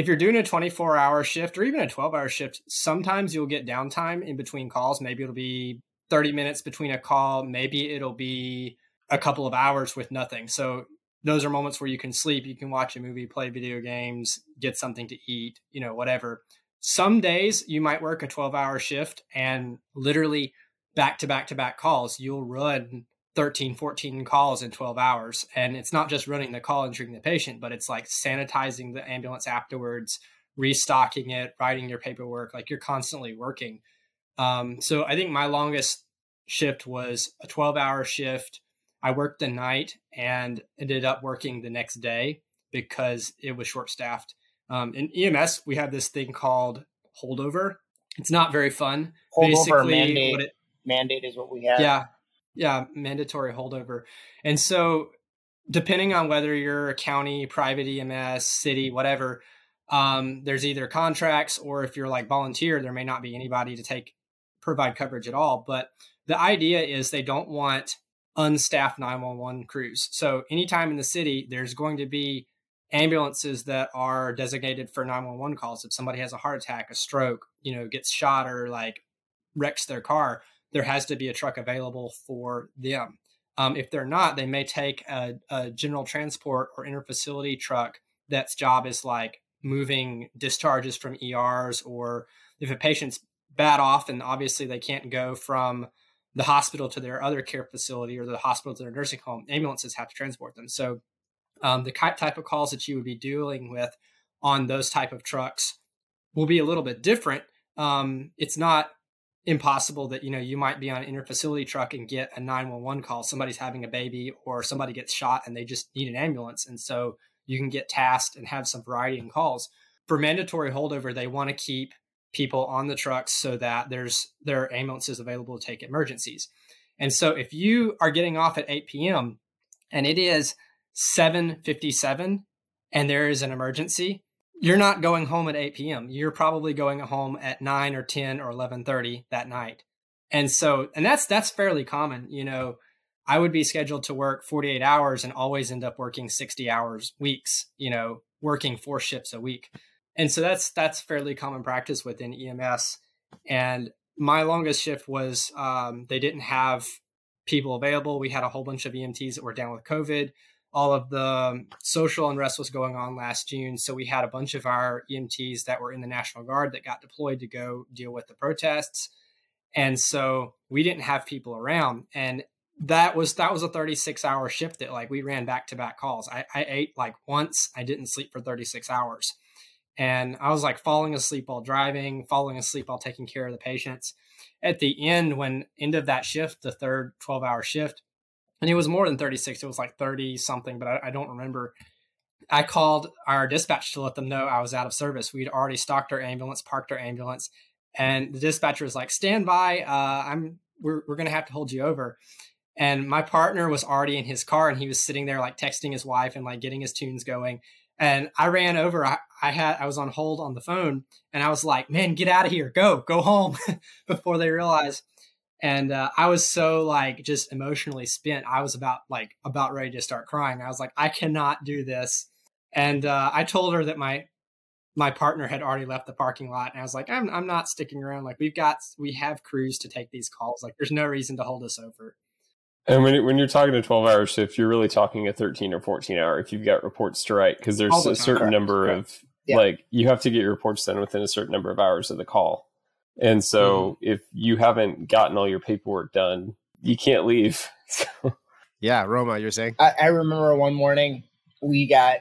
if you're doing a 24 hour shift or even a 12 hour shift, sometimes you'll get downtime in between calls. Maybe it'll be 30 minutes between a call. Maybe it'll be a couple of hours with nothing. So those are moments where you can sleep, you can watch a movie, play video games, get something to eat, you know, whatever. Some days you might work a 12 hour shift and literally back to back to back calls. You'll run 13, 14 calls in 12 hours. And it's not just running the call and treating the patient, but it's like sanitizing the ambulance afterwards, restocking it, writing your paperwork. Like you're constantly working. Um, so I think my longest shift was a 12 hour shift. I worked the night and ended up working the next day because it was short staffed. Um, in EMS, we have this thing called holdover. It's not very fun. Holdover Basically, mandate what it, mandate is what we have. yeah. Yeah. Mandatory holdover. And so, depending on whether you're a county, private EMS, city, whatever, um, there's either contracts or if you're like volunteer, there may not be anybody to take provide coverage at all. But the idea is they don't want unstaffed 911 crews. So, anytime in the city, there's going to be ambulances that are designated for 911 calls. If somebody has a heart attack, a stroke, you know, gets shot or like wrecks their car, there has to be a truck available for them. Um, if they're not, they may take a, a general transport or interfacility truck that's job is like moving discharges from ERs, or if a patient's bad off and obviously they can't go from the hospital to their other care facility or the hospital to their nursing home, ambulances have to transport them. So um, the type of calls that you would be dealing with on those type of trucks will be a little bit different. Um, it's not impossible that you know you might be on an interfacility truck and get a 911 call somebody's having a baby or somebody gets shot and they just need an ambulance and so you can get tasked and have some variety in calls for mandatory holdover, they want to keep people on the trucks so that there's there are ambulances available to take emergencies. And so if you are getting off at 8 p.m. and it is 7:57 and there is an emergency, you're not going home at 8 p.m. You're probably going home at 9 or 10 or 11:30 that night. And so and that's that's fairly common, you know, I would be scheduled to work 48 hours and always end up working 60 hours weeks, you know, working four shifts a week. And so that's that's fairly common practice within EMS. And my longest shift was um, they didn't have people available. We had a whole bunch of EMTs that were down with COVID. All of the um, social unrest was going on last June. So we had a bunch of our EMTs that were in the National Guard that got deployed to go deal with the protests. And so we didn't have people around. And that was that was a 36 hour shift that like we ran back to back calls. I, I ate like once, I didn't sleep for 36 hours. And I was like falling asleep while driving, falling asleep while taking care of the patients. At the end, when end of that shift, the third 12 hour shift, and it was more than 36, it was like 30 something, but I, I don't remember. I called our dispatch to let them know I was out of service. We'd already stocked our ambulance, parked our ambulance, and the dispatcher was like, "Stand by. Uh, I'm we're we're gonna have to hold you over." And my partner was already in his car, and he was sitting there like texting his wife and like getting his tunes going. And I ran over. I, I had I was on hold on the phone, and I was like, "Man, get out of here! Go, go home!" before they realized. And uh, I was so like just emotionally spent. I was about like about ready to start crying. I was like, "I cannot do this." And uh, I told her that my my partner had already left the parking lot, and I was like, "I'm I'm not sticking around. Like we've got we have crews to take these calls. Like there's no reason to hold us over." And when, when you're talking a 12 hour shift, you're really talking a 13 or 14 hour if you've got reports to write, because there's the a certain number correct. of, yeah. like, you have to get your reports done within a certain number of hours of the call. And so mm-hmm. if you haven't gotten all your paperwork done, you can't leave. yeah, Roma, you're saying? I, I, remember one morning we got,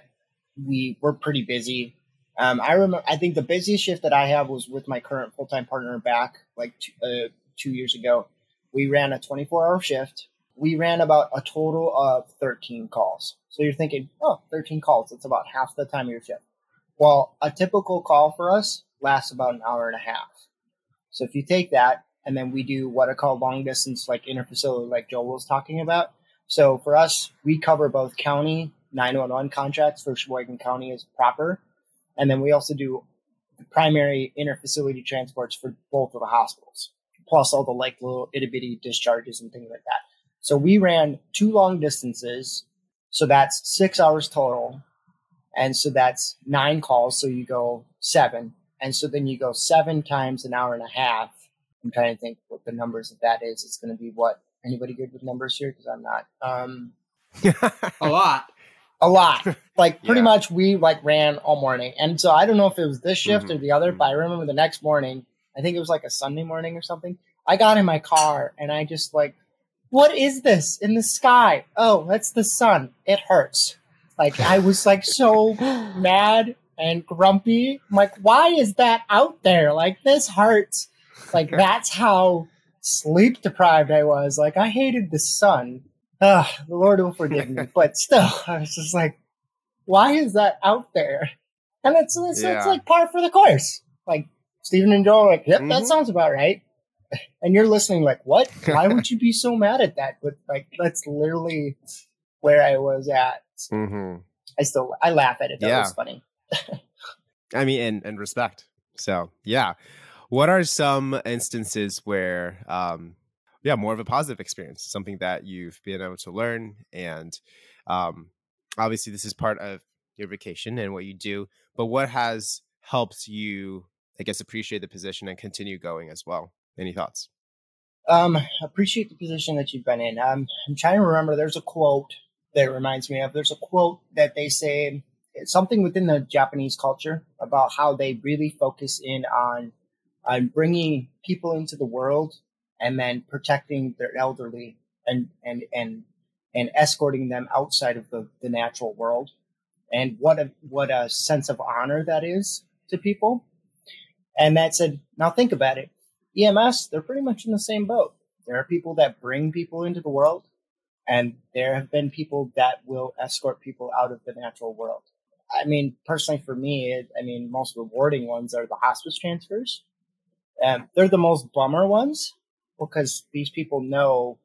we were pretty busy. Um, I remember, I think the busiest shift that I have was with my current full time partner back like two, uh, two years ago. We ran a 24 hour shift we ran about a total of 13 calls. So you're thinking, oh, 13 calls. It's about half the time of your shift. Well, a typical call for us lasts about an hour and a half. So if you take that, and then we do what I call long distance, like interfacility, like Joel was talking about. So for us, we cover both county 911 contracts for Sheboygan County as proper. And then we also do primary interfacility transports for both of the hospitals, plus all the like little itty bitty discharges and things like that. So we ran two long distances. So that's six hours total. And so that's nine calls. So you go seven. And so then you go seven times an hour and a half. I'm trying to think what the numbers of that is. It's going to be what? Anybody good with numbers here? Because I'm not. Um, a lot. A lot. Like pretty yeah. much we like ran all morning. And so I don't know if it was this shift mm-hmm. or the other, but I remember the next morning, I think it was like a Sunday morning or something. I got in my car and I just like what is this in the sky? Oh, that's the sun. It hurts. Like I was like so mad and grumpy. I'm like, why is that out there? Like this hurts. Like that's how sleep deprived I was. Like I hated the sun. Ugh, the Lord will forgive me. But still, I was just like, why is that out there? And it's it's, yeah. it's like par for the course. Like Stephen and Joel, like, yep, mm-hmm. that sounds about right and you're listening like, what? Why would you be so mad at that? But like, that's literally where I was at. Mm-hmm. I still, I laugh at it. That yeah. was funny. I mean, and, and respect. So yeah. What are some instances where, um, yeah, more of a positive experience, something that you've been able to learn. And um, obviously, this is part of your vacation and what you do, but what has helped you, I guess, appreciate the position and continue going as well? Any thoughts? Um, appreciate the position that you've been in. Um, I'm trying to remember. There's a quote that reminds me of. There's a quote that they say something within the Japanese culture about how they really focus in on on bringing people into the world and then protecting their elderly and and and and escorting them outside of the, the natural world. And what a what a sense of honor that is to people. And that said, now think about it. EMS, they're pretty much in the same boat. There are people that bring people into the world, and there have been people that will escort people out of the natural world. I mean, personally for me, I mean, most rewarding ones are the hospice transfers. Um, they're the most bummer ones because these people know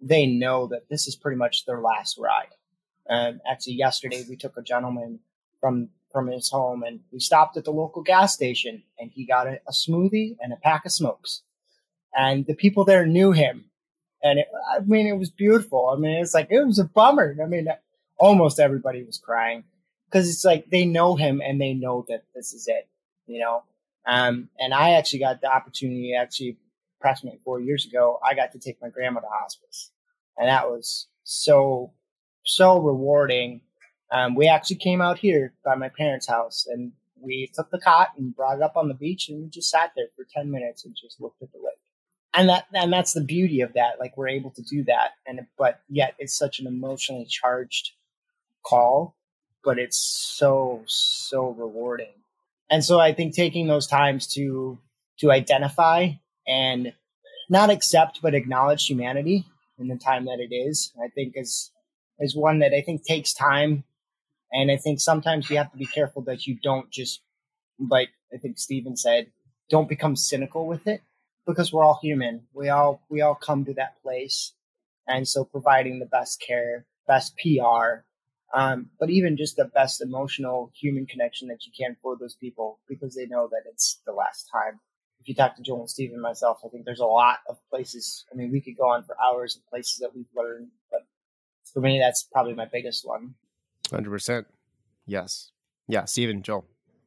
they know that this is pretty much their last ride. Um, actually, yesterday we took a gentleman from from his home and we stopped at the local gas station and he got a, a smoothie and a pack of smokes. And the people there knew him. And it, I mean, it was beautiful. I mean, it's like, it was a bummer. I mean, almost everybody was crying because it's like they know him and they know that this is it, you know? Um, and I actually got the opportunity, actually, approximately four years ago, I got to take my grandma to hospice. And that was so, so rewarding. Um, we actually came out here by my parents' house and we took the cot and brought it up on the beach and we just sat there for 10 minutes and just looked at the lake. And that, and that's the beauty of that. Like we're able to do that. And, but yet it's such an emotionally charged call, but it's so, so rewarding. And so I think taking those times to, to identify and not accept, but acknowledge humanity in the time that it is, I think is, is one that I think takes time. And I think sometimes you have to be careful that you don't just, like I think Stephen said, don't become cynical with it because we're all human. We all, we all come to that place. And so providing the best care, best PR, um, but even just the best emotional human connection that you can for those people because they know that it's the last time. If you talk to Joel and Steve and myself, I think there's a lot of places. I mean, we could go on for hours of places that we've learned, but for me, that's probably my biggest one. 100%. Yes. Yeah. Stephen, Joel,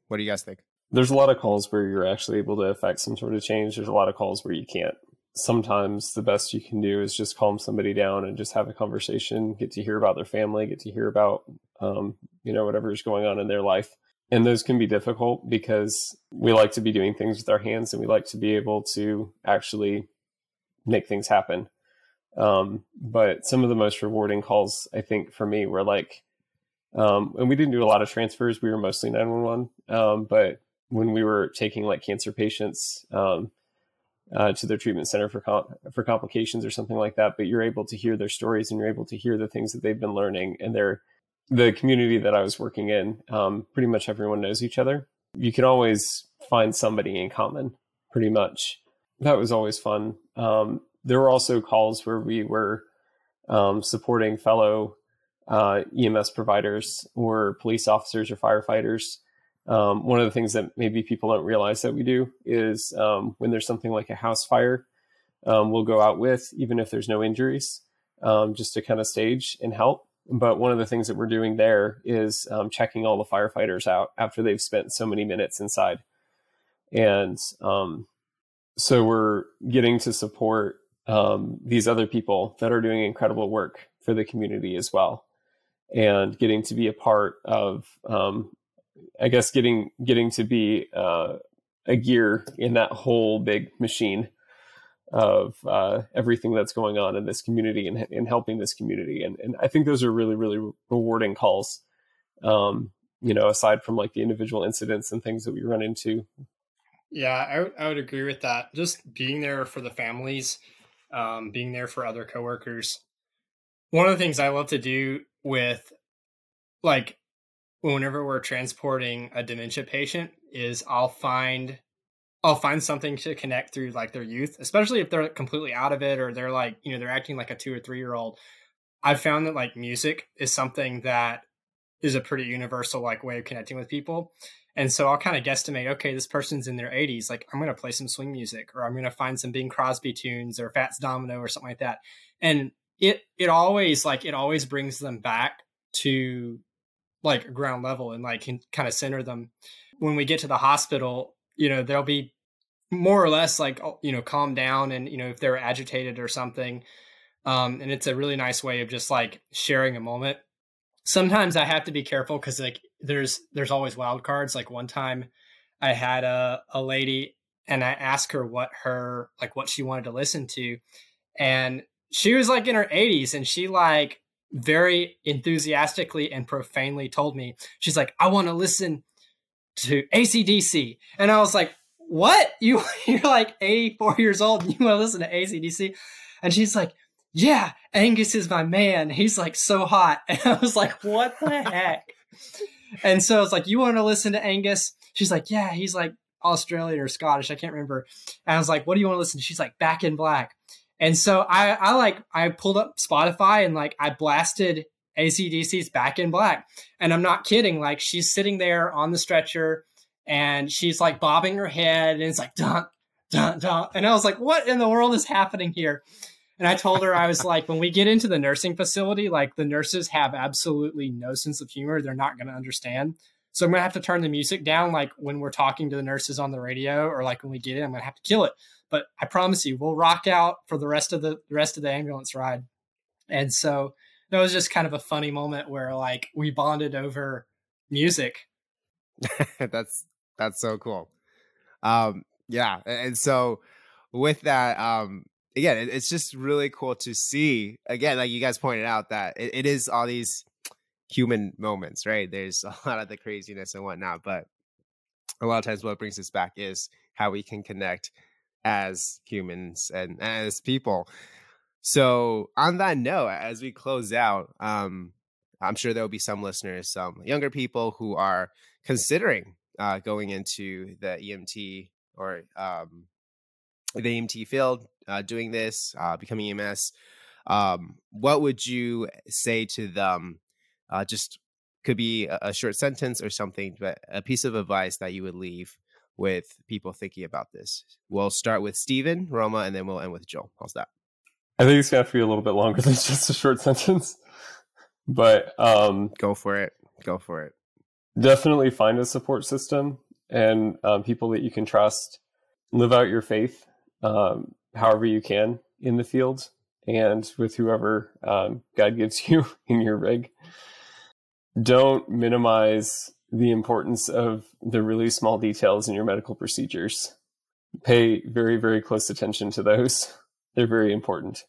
what do you guys think? There's a lot of calls where you're actually able to affect some sort of change. There's a lot of calls where you can't sometimes the best you can do is just calm somebody down and just have a conversation, get to hear about their family, get to hear about, um, you know, whatever is going on in their life. And those can be difficult because we like to be doing things with our hands and we like to be able to actually make things happen. Um, but some of the most rewarding calls, I think, for me were like, um, and we didn't do a lot of transfers. We were mostly 911. Um, but when we were taking like cancer patients, um, uh, to their treatment center for com- for complications or something like that. But you're able to hear their stories and you're able to hear the things that they've been learning. And they're the community that I was working in. Um, pretty much everyone knows each other. You can always find somebody in common. Pretty much, that was always fun. Um, there were also calls where we were um, supporting fellow uh, EMS providers or police officers or firefighters um, one of the things that maybe people don't realize that we do is um, when there's something like a house fire, um, we'll go out with, even if there's no injuries, um, just to kind of stage and help. But one of the things that we're doing there is um, checking all the firefighters out after they've spent so many minutes inside. And um, so we're getting to support these other people that are doing incredible work for the community as well and getting to be a part of um, I guess getting getting to be uh, a gear in that whole big machine of uh, everything that's going on in this community and, and helping this community. And, and I think those are really, really rewarding calls. Um, you know, aside from like the individual incidents and things that we run into. Yeah, I, w- I would agree with that. Just being there for the families, um, being there for other coworkers. One of the things I love to do with like whenever we're transporting a dementia patient is I'll find I'll find something to connect through like their youth, especially if they're completely out of it or they're like, you know, they're acting like a 2 or 3 year old. I've found that like music is something that is a pretty universal like way of connecting with people. And so I'll kind of guesstimate, okay, this person's in their 80s, like I'm going to play some swing music or I'm going to find some Bing Crosby tunes or Fats Domino or something like that. And it it always like it always brings them back to like ground level and like can kind of center them. When we get to the hospital, you know, they'll be more or less like oh, you know calm down and you know if they're agitated or something um and it's a really nice way of just like sharing a moment sometimes i have to be careful because like there's there's always wild cards like one time i had a, a lady and i asked her what her like what she wanted to listen to and she was like in her 80s and she like very enthusiastically and profanely told me, she's like, I want to listen to AC/DC. And I was like, what? You, you're like 84 years old and you want to listen to AC/DC? And she's like, yeah, Angus is my man. He's like so hot. And I was like, what the heck? and so it's like, you want to listen to Angus? She's like, yeah, he's like Australian or Scottish. I can't remember. And I was like, what do you want to listen to? She's like, Back in Black. And so I, I like, I pulled up Spotify and like, I blasted AC/DC's Back in Black. And I'm not kidding. Like, she's sitting there on the stretcher and she's like bobbing her head and it's like, dun, dun, dun. And I was like, what in the world is happening here? And I told her, I was like, when we get into the nursing facility, like the nurses have absolutely no sense of humor. They're not going to understand. So I'm going to have to turn the music down, like when we're talking to the nurses on the radio or like when we get in, I'm going to have to kill it. But I promise you, we'll rock out for the rest of the, the rest of the ambulance ride. And so that was just kind of a funny moment where like we bonded over music. that's that's so cool. Um, yeah, and so with that, um, again, it's just really cool to see. Again, like you guys pointed out, that it, it is all these human moments, right? There's a lot of the craziness and whatnot, but a lot of times what brings us back is how we can connect as humans and as people. So, on that note, as we close out, um, I'm sure there will be some listeners, some younger people who are considering uh, going into the EMT or um, the EMT field, uh, doing this, uh, becoming EMS. Um, what would you say to them? Uh, just could be a, a short sentence or something, but a piece of advice that you would leave with people thinking about this. We'll start with Stephen, Roma, and then we'll end with Joel. How's that? I think it's gonna have to be a little bit longer than just a short sentence, but um, go for it. Go for it. Definitely find a support system and um, people that you can trust. Live out your faith, um, however you can in the field, and with whoever um, God gives you in your rig. Don't minimize the importance of the really small details in your medical procedures. Pay very, very close attention to those. They're very important.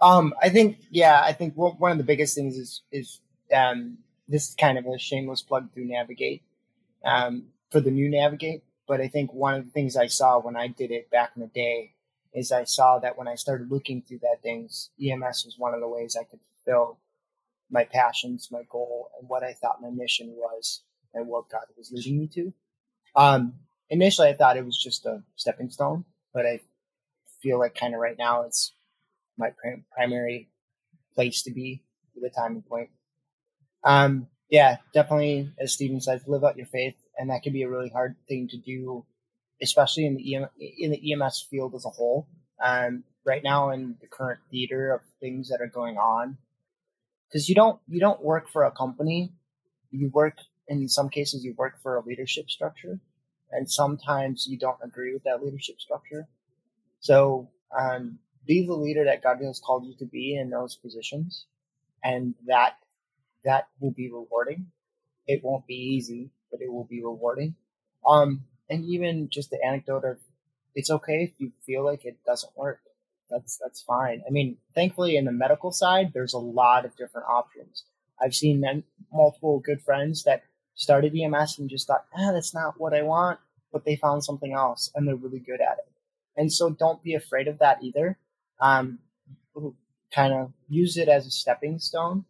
Um, I think, yeah, I think one of the biggest things is is um, this is kind of a shameless plug through Navigate um, for the new Navigate. But I think one of the things I saw when I did it back in the day is I saw that when I started looking through that things, EMS was one of the ways I could fulfill my passions, my goal, and what I thought my mission was and what God was leading me to. Um, initially, I thought it was just a stepping stone, but I feel like kind of right now it's my prim- primary place to be for the timing point. Um, yeah, definitely, as Stephen says, live out your faith, and that can be a really hard thing to do, especially in the EM- in the EMS field as a whole. Um, right now, in the current theater of things that are going on, because you don't you don't work for a company, you work in some cases you work for a leadership structure, and sometimes you don't agree with that leadership structure. So um, be the leader that God has called you to be in those positions, and that that will be rewarding. It won't be easy, but it will be rewarding. Um, and even just the anecdote of it's okay if you feel like it doesn't work. That's that's fine. I mean, thankfully in the medical side, there's a lot of different options. I've seen multiple good friends that started EMS and just thought, ah, that's not what I want, but they found something else and they're really good at it. And so don't be afraid of that either. Um, kind of use it as a stepping stone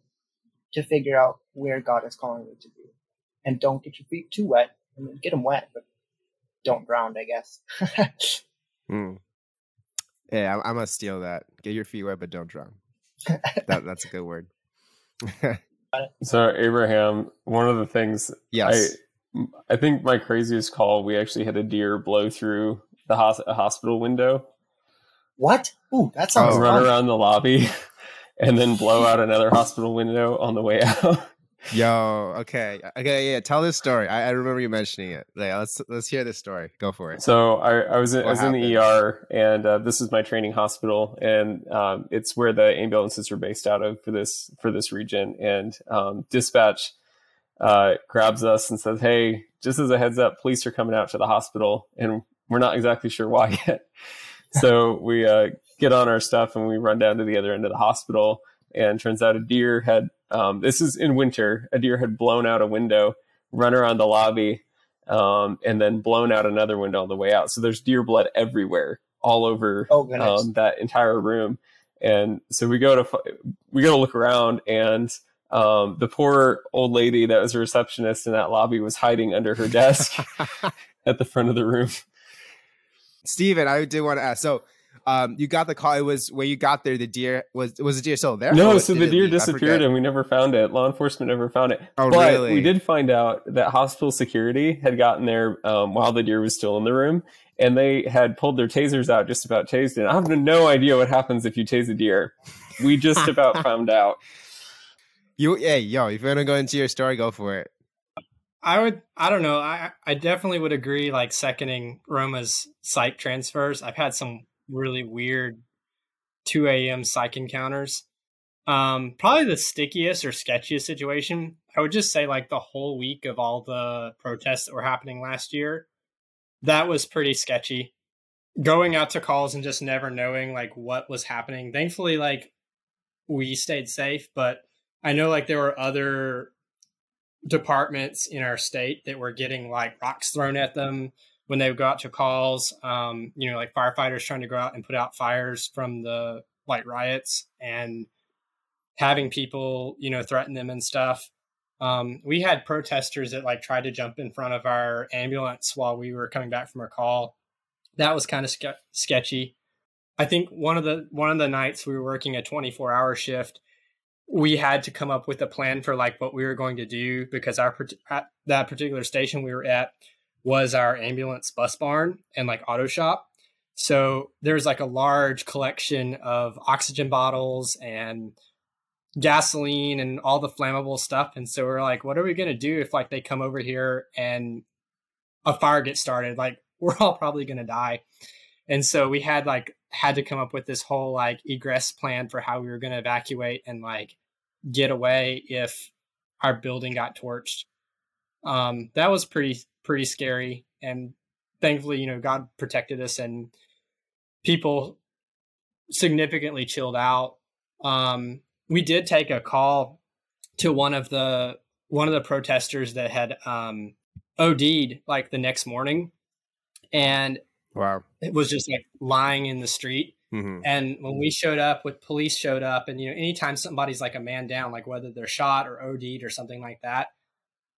to figure out where God is calling you to be. And don't get your feet too wet. I mean, get them wet, but don't drown, I guess. mm. Yeah, I'm, I'm, gonna steal that. Get your feet wet, but don't drown. that, that's a good word. so, Abraham, one of the things, yes, I, I think my craziest call, we actually had a deer blow through the hospital window. What? Ooh, that sounds oh, run around the lobby and then blow out another hospital window on the way out. Yo, okay, okay, yeah. Tell this story. I, I remember you mentioning it. Yeah, let's let's hear this story. Go for it. So I, I was in, I was in the ER, and uh, this is my training hospital, and um, it's where the ambulances are based out of for this for this region. And um, dispatch uh, grabs us and says, "Hey, just as a heads up, police are coming out to the hospital, and we're not exactly sure why yet." so we uh, get on our stuff and we run down to the other end of the hospital. And turns out a deer had, um, this is in winter, a deer had blown out a window, run around the lobby, um, and then blown out another window on the way out. So there's deer blood everywhere, all over oh, um, that entire room. And so we go to we go to look around, and Um, the poor old lady that was a receptionist in that lobby was hiding under her desk at the front of the room. Stephen, I did want to ask. So, um, you got the call. It was when you got there. The deer was was the deer still there? No, so the deer leave? disappeared and we never found it. Law enforcement never found it. Oh, but really? We did find out that hospital security had gotten there um, while the deer was still in the room, and they had pulled their tasers out, just about tased it. I have no idea what happens if you tase a deer. We just about found out. You, hey, yo, if you want to go into your story, go for it. I would, I don't know. I, I definitely would agree, like, seconding Roma's psych transfers. I've had some really weird 2 a.m. psych encounters. Um, probably the stickiest or sketchiest situation, I would just say, like, the whole week of all the protests that were happening last year. That was pretty sketchy. Going out to calls and just never knowing, like, what was happening. Thankfully, like, we stayed safe, but I know like there were other departments in our state that were getting like rocks thrown at them when they would go out to calls. Um, you know, like firefighters trying to go out and put out fires from the like riots and having people, you know, threaten them and stuff. Um, we had protesters that like tried to jump in front of our ambulance while we were coming back from a call. That was kind of ske- sketchy. I think one of the one of the nights we were working a 24 hour shift, we had to come up with a plan for like what we were going to do because our that particular station we were at was our ambulance bus barn and like auto shop. So there's like a large collection of oxygen bottles and gasoline and all the flammable stuff. And so we're like, what are we going to do if like they come over here and a fire gets started? Like we're all probably going to die. And so we had like had to come up with this whole like egress plan for how we were going to evacuate and like get away if our building got torched. Um, that was pretty pretty scary, and thankfully, you know, God protected us and people significantly chilled out. Um, we did take a call to one of the one of the protesters that had um, OD'd like the next morning, and Wow. It was just like lying in the street. Mm-hmm. And when we showed up, with police showed up, and you know, anytime somebody's like a man down, like whether they're shot or OD'd or something like that,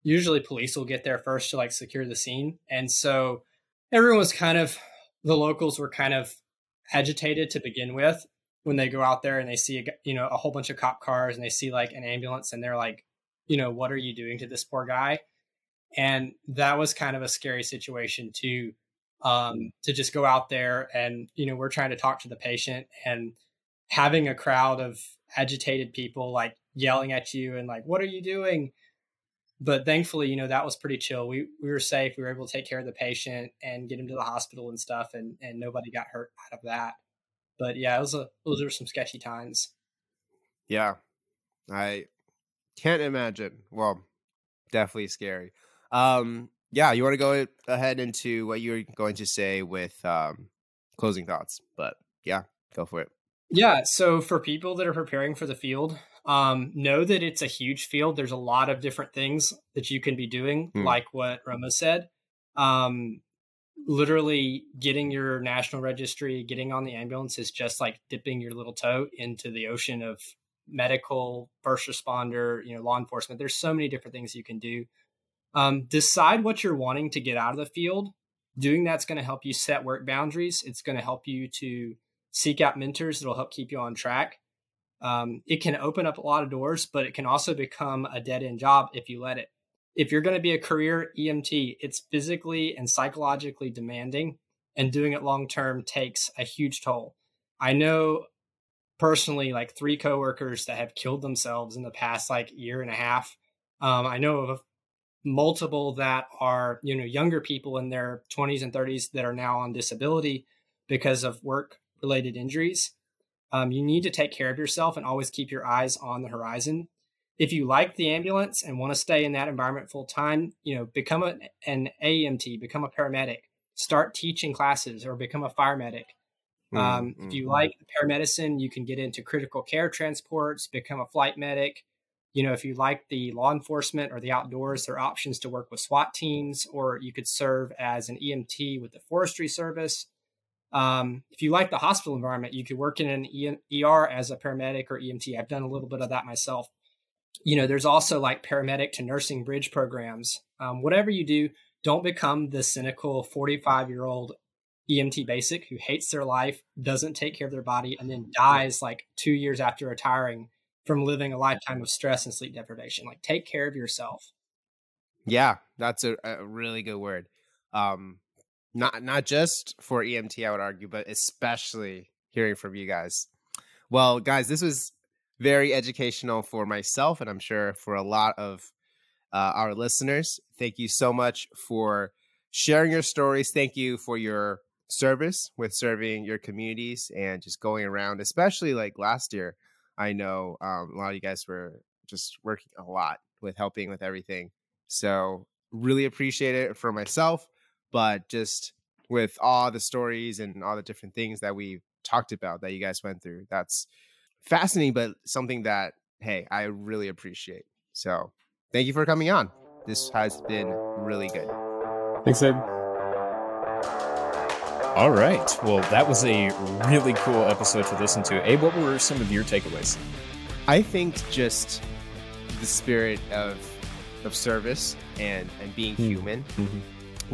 usually police will get there first to like secure the scene. And so everyone was kind of the locals were kind of agitated to begin with when they go out there and they see you know a whole bunch of cop cars and they see like an ambulance and they're like, you know, what are you doing to this poor guy? And that was kind of a scary situation too um, to just go out there and you know we're trying to talk to the patient and having a crowd of agitated people like yelling at you and like what are you doing but thankfully you know that was pretty chill. We we were safe. We were able to take care of the patient and get him to the hospital and stuff and and nobody got hurt out of that. But yeah it was a those were some sketchy times. Yeah. I can't imagine. Well definitely scary. Um yeah, you want to go ahead into what you're going to say with um, closing thoughts, but yeah, go for it. Yeah, so for people that are preparing for the field, um, know that it's a huge field. There's a lot of different things that you can be doing, hmm. like what Roma said. Um, literally, getting your national registry, getting on the ambulance is just like dipping your little toe into the ocean of medical, first responder, you know, law enforcement. There's so many different things you can do. Um, decide what you're wanting to get out of the field. Doing that's going to help you set work boundaries. It's going to help you to seek out mentors that'll help keep you on track. Um, it can open up a lot of doors, but it can also become a dead end job if you let it. If you're going to be a career EMT, it's physically and psychologically demanding, and doing it long term takes a huge toll. I know personally like three coworkers that have killed themselves in the past like year and a half. Um, I know of multiple that are you know younger people in their 20s and 30s that are now on disability because of work related injuries um, you need to take care of yourself and always keep your eyes on the horizon if you like the ambulance and want to stay in that environment full time you know become a, an aemt become a paramedic start teaching classes or become a fire medic mm-hmm. um, if you mm-hmm. like paramedicine you can get into critical care transports become a flight medic you know, if you like the law enforcement or the outdoors, there are options to work with SWAT teams, or you could serve as an EMT with the Forestry Service. Um, if you like the hospital environment, you could work in an ER as a paramedic or EMT. I've done a little bit of that myself. you know, there's also like paramedic to nursing bridge programs. Um, whatever you do, don't become the cynical 45 year old EMT basic who hates their life, doesn't take care of their body, and then dies like two years after retiring from living a lifetime of stress and sleep deprivation. Like, take care of yourself. Yeah, that's a, a really good word. Um, not not just for EMT, I would argue, but especially hearing from you guys. Well, guys, this was very educational for myself, and I'm sure for a lot of uh, our listeners. Thank you so much for sharing your stories. Thank you for your service with serving your communities and just going around, especially like last year. I know um, a lot of you guys were just working a lot with helping with everything. So, really appreciate it for myself, but just with all the stories and all the different things that we talked about that you guys went through, that's fascinating, but something that, hey, I really appreciate. So, thank you for coming on. This has been really good. Thanks, Abe. All right. Well, that was a really cool episode to listen to. Abe, what were some of your takeaways? I think just the spirit of of service and and being mm-hmm. human. Mm-hmm.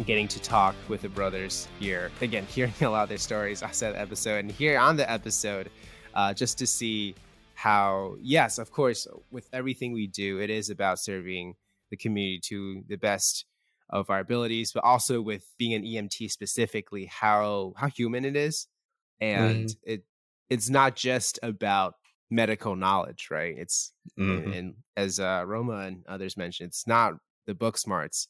Getting to talk with the brothers here again, hearing a lot of their stories. I said episode, and here on the episode, uh, just to see how, yes, of course, with everything we do, it is about serving the community to the best of our abilities, but also with being an EMT specifically, how how human it is, and mm. it it's not just about medical knowledge, right? It's mm-hmm. and, and, as uh, Roma and others mentioned, it's not the book smarts,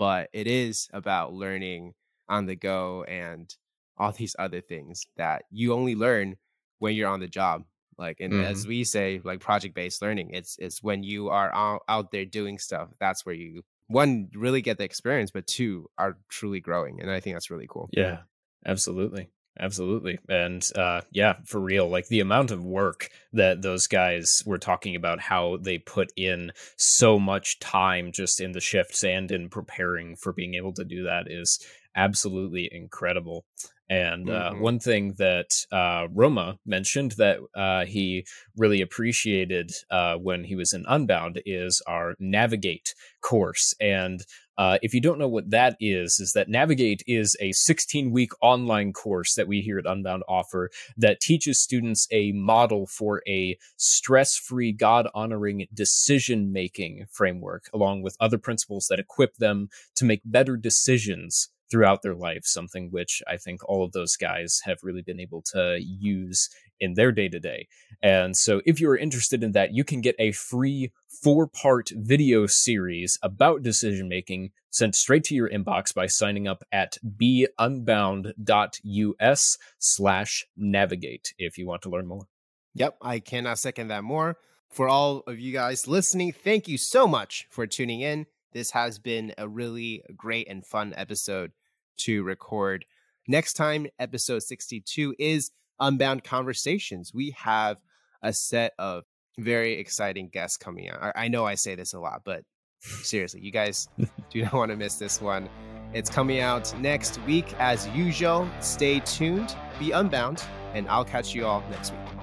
but it is about learning on the go and all these other things that you only learn when you're on the job like and mm-hmm. as we say like project based learning it's it's when you are out, out there doing stuff that's where you one really get the experience but two are truly growing and i think that's really cool yeah absolutely absolutely and uh yeah for real like the amount of work that those guys were talking about how they put in so much time just in the shifts and in preparing for being able to do that is absolutely incredible and uh, mm-hmm. one thing that uh, Roma mentioned that uh, he really appreciated uh, when he was in Unbound is our Navigate course. And uh, if you don't know what that is, is that Navigate is a 16 week online course that we here at Unbound offer that teaches students a model for a stress free, God honoring decision making framework, along with other principles that equip them to make better decisions throughout their life, something which I think all of those guys have really been able to use in their day to day. And so, if you're interested in that, you can get a free four part video series about decision making sent straight to your inbox by signing up at beunbound.us slash navigate if you want to learn more. Yep, I cannot second that more. For all of you guys listening, thank you so much for tuning in. This has been a really great and fun episode to record. Next time, episode 62 is Unbound Conversations. We have a set of very exciting guests coming out. I, know I say this a lot, but seriously, you guys do not want to miss this one. It's coming out next week as usual. Stay tuned, be unbound, and I'll catch you all next week.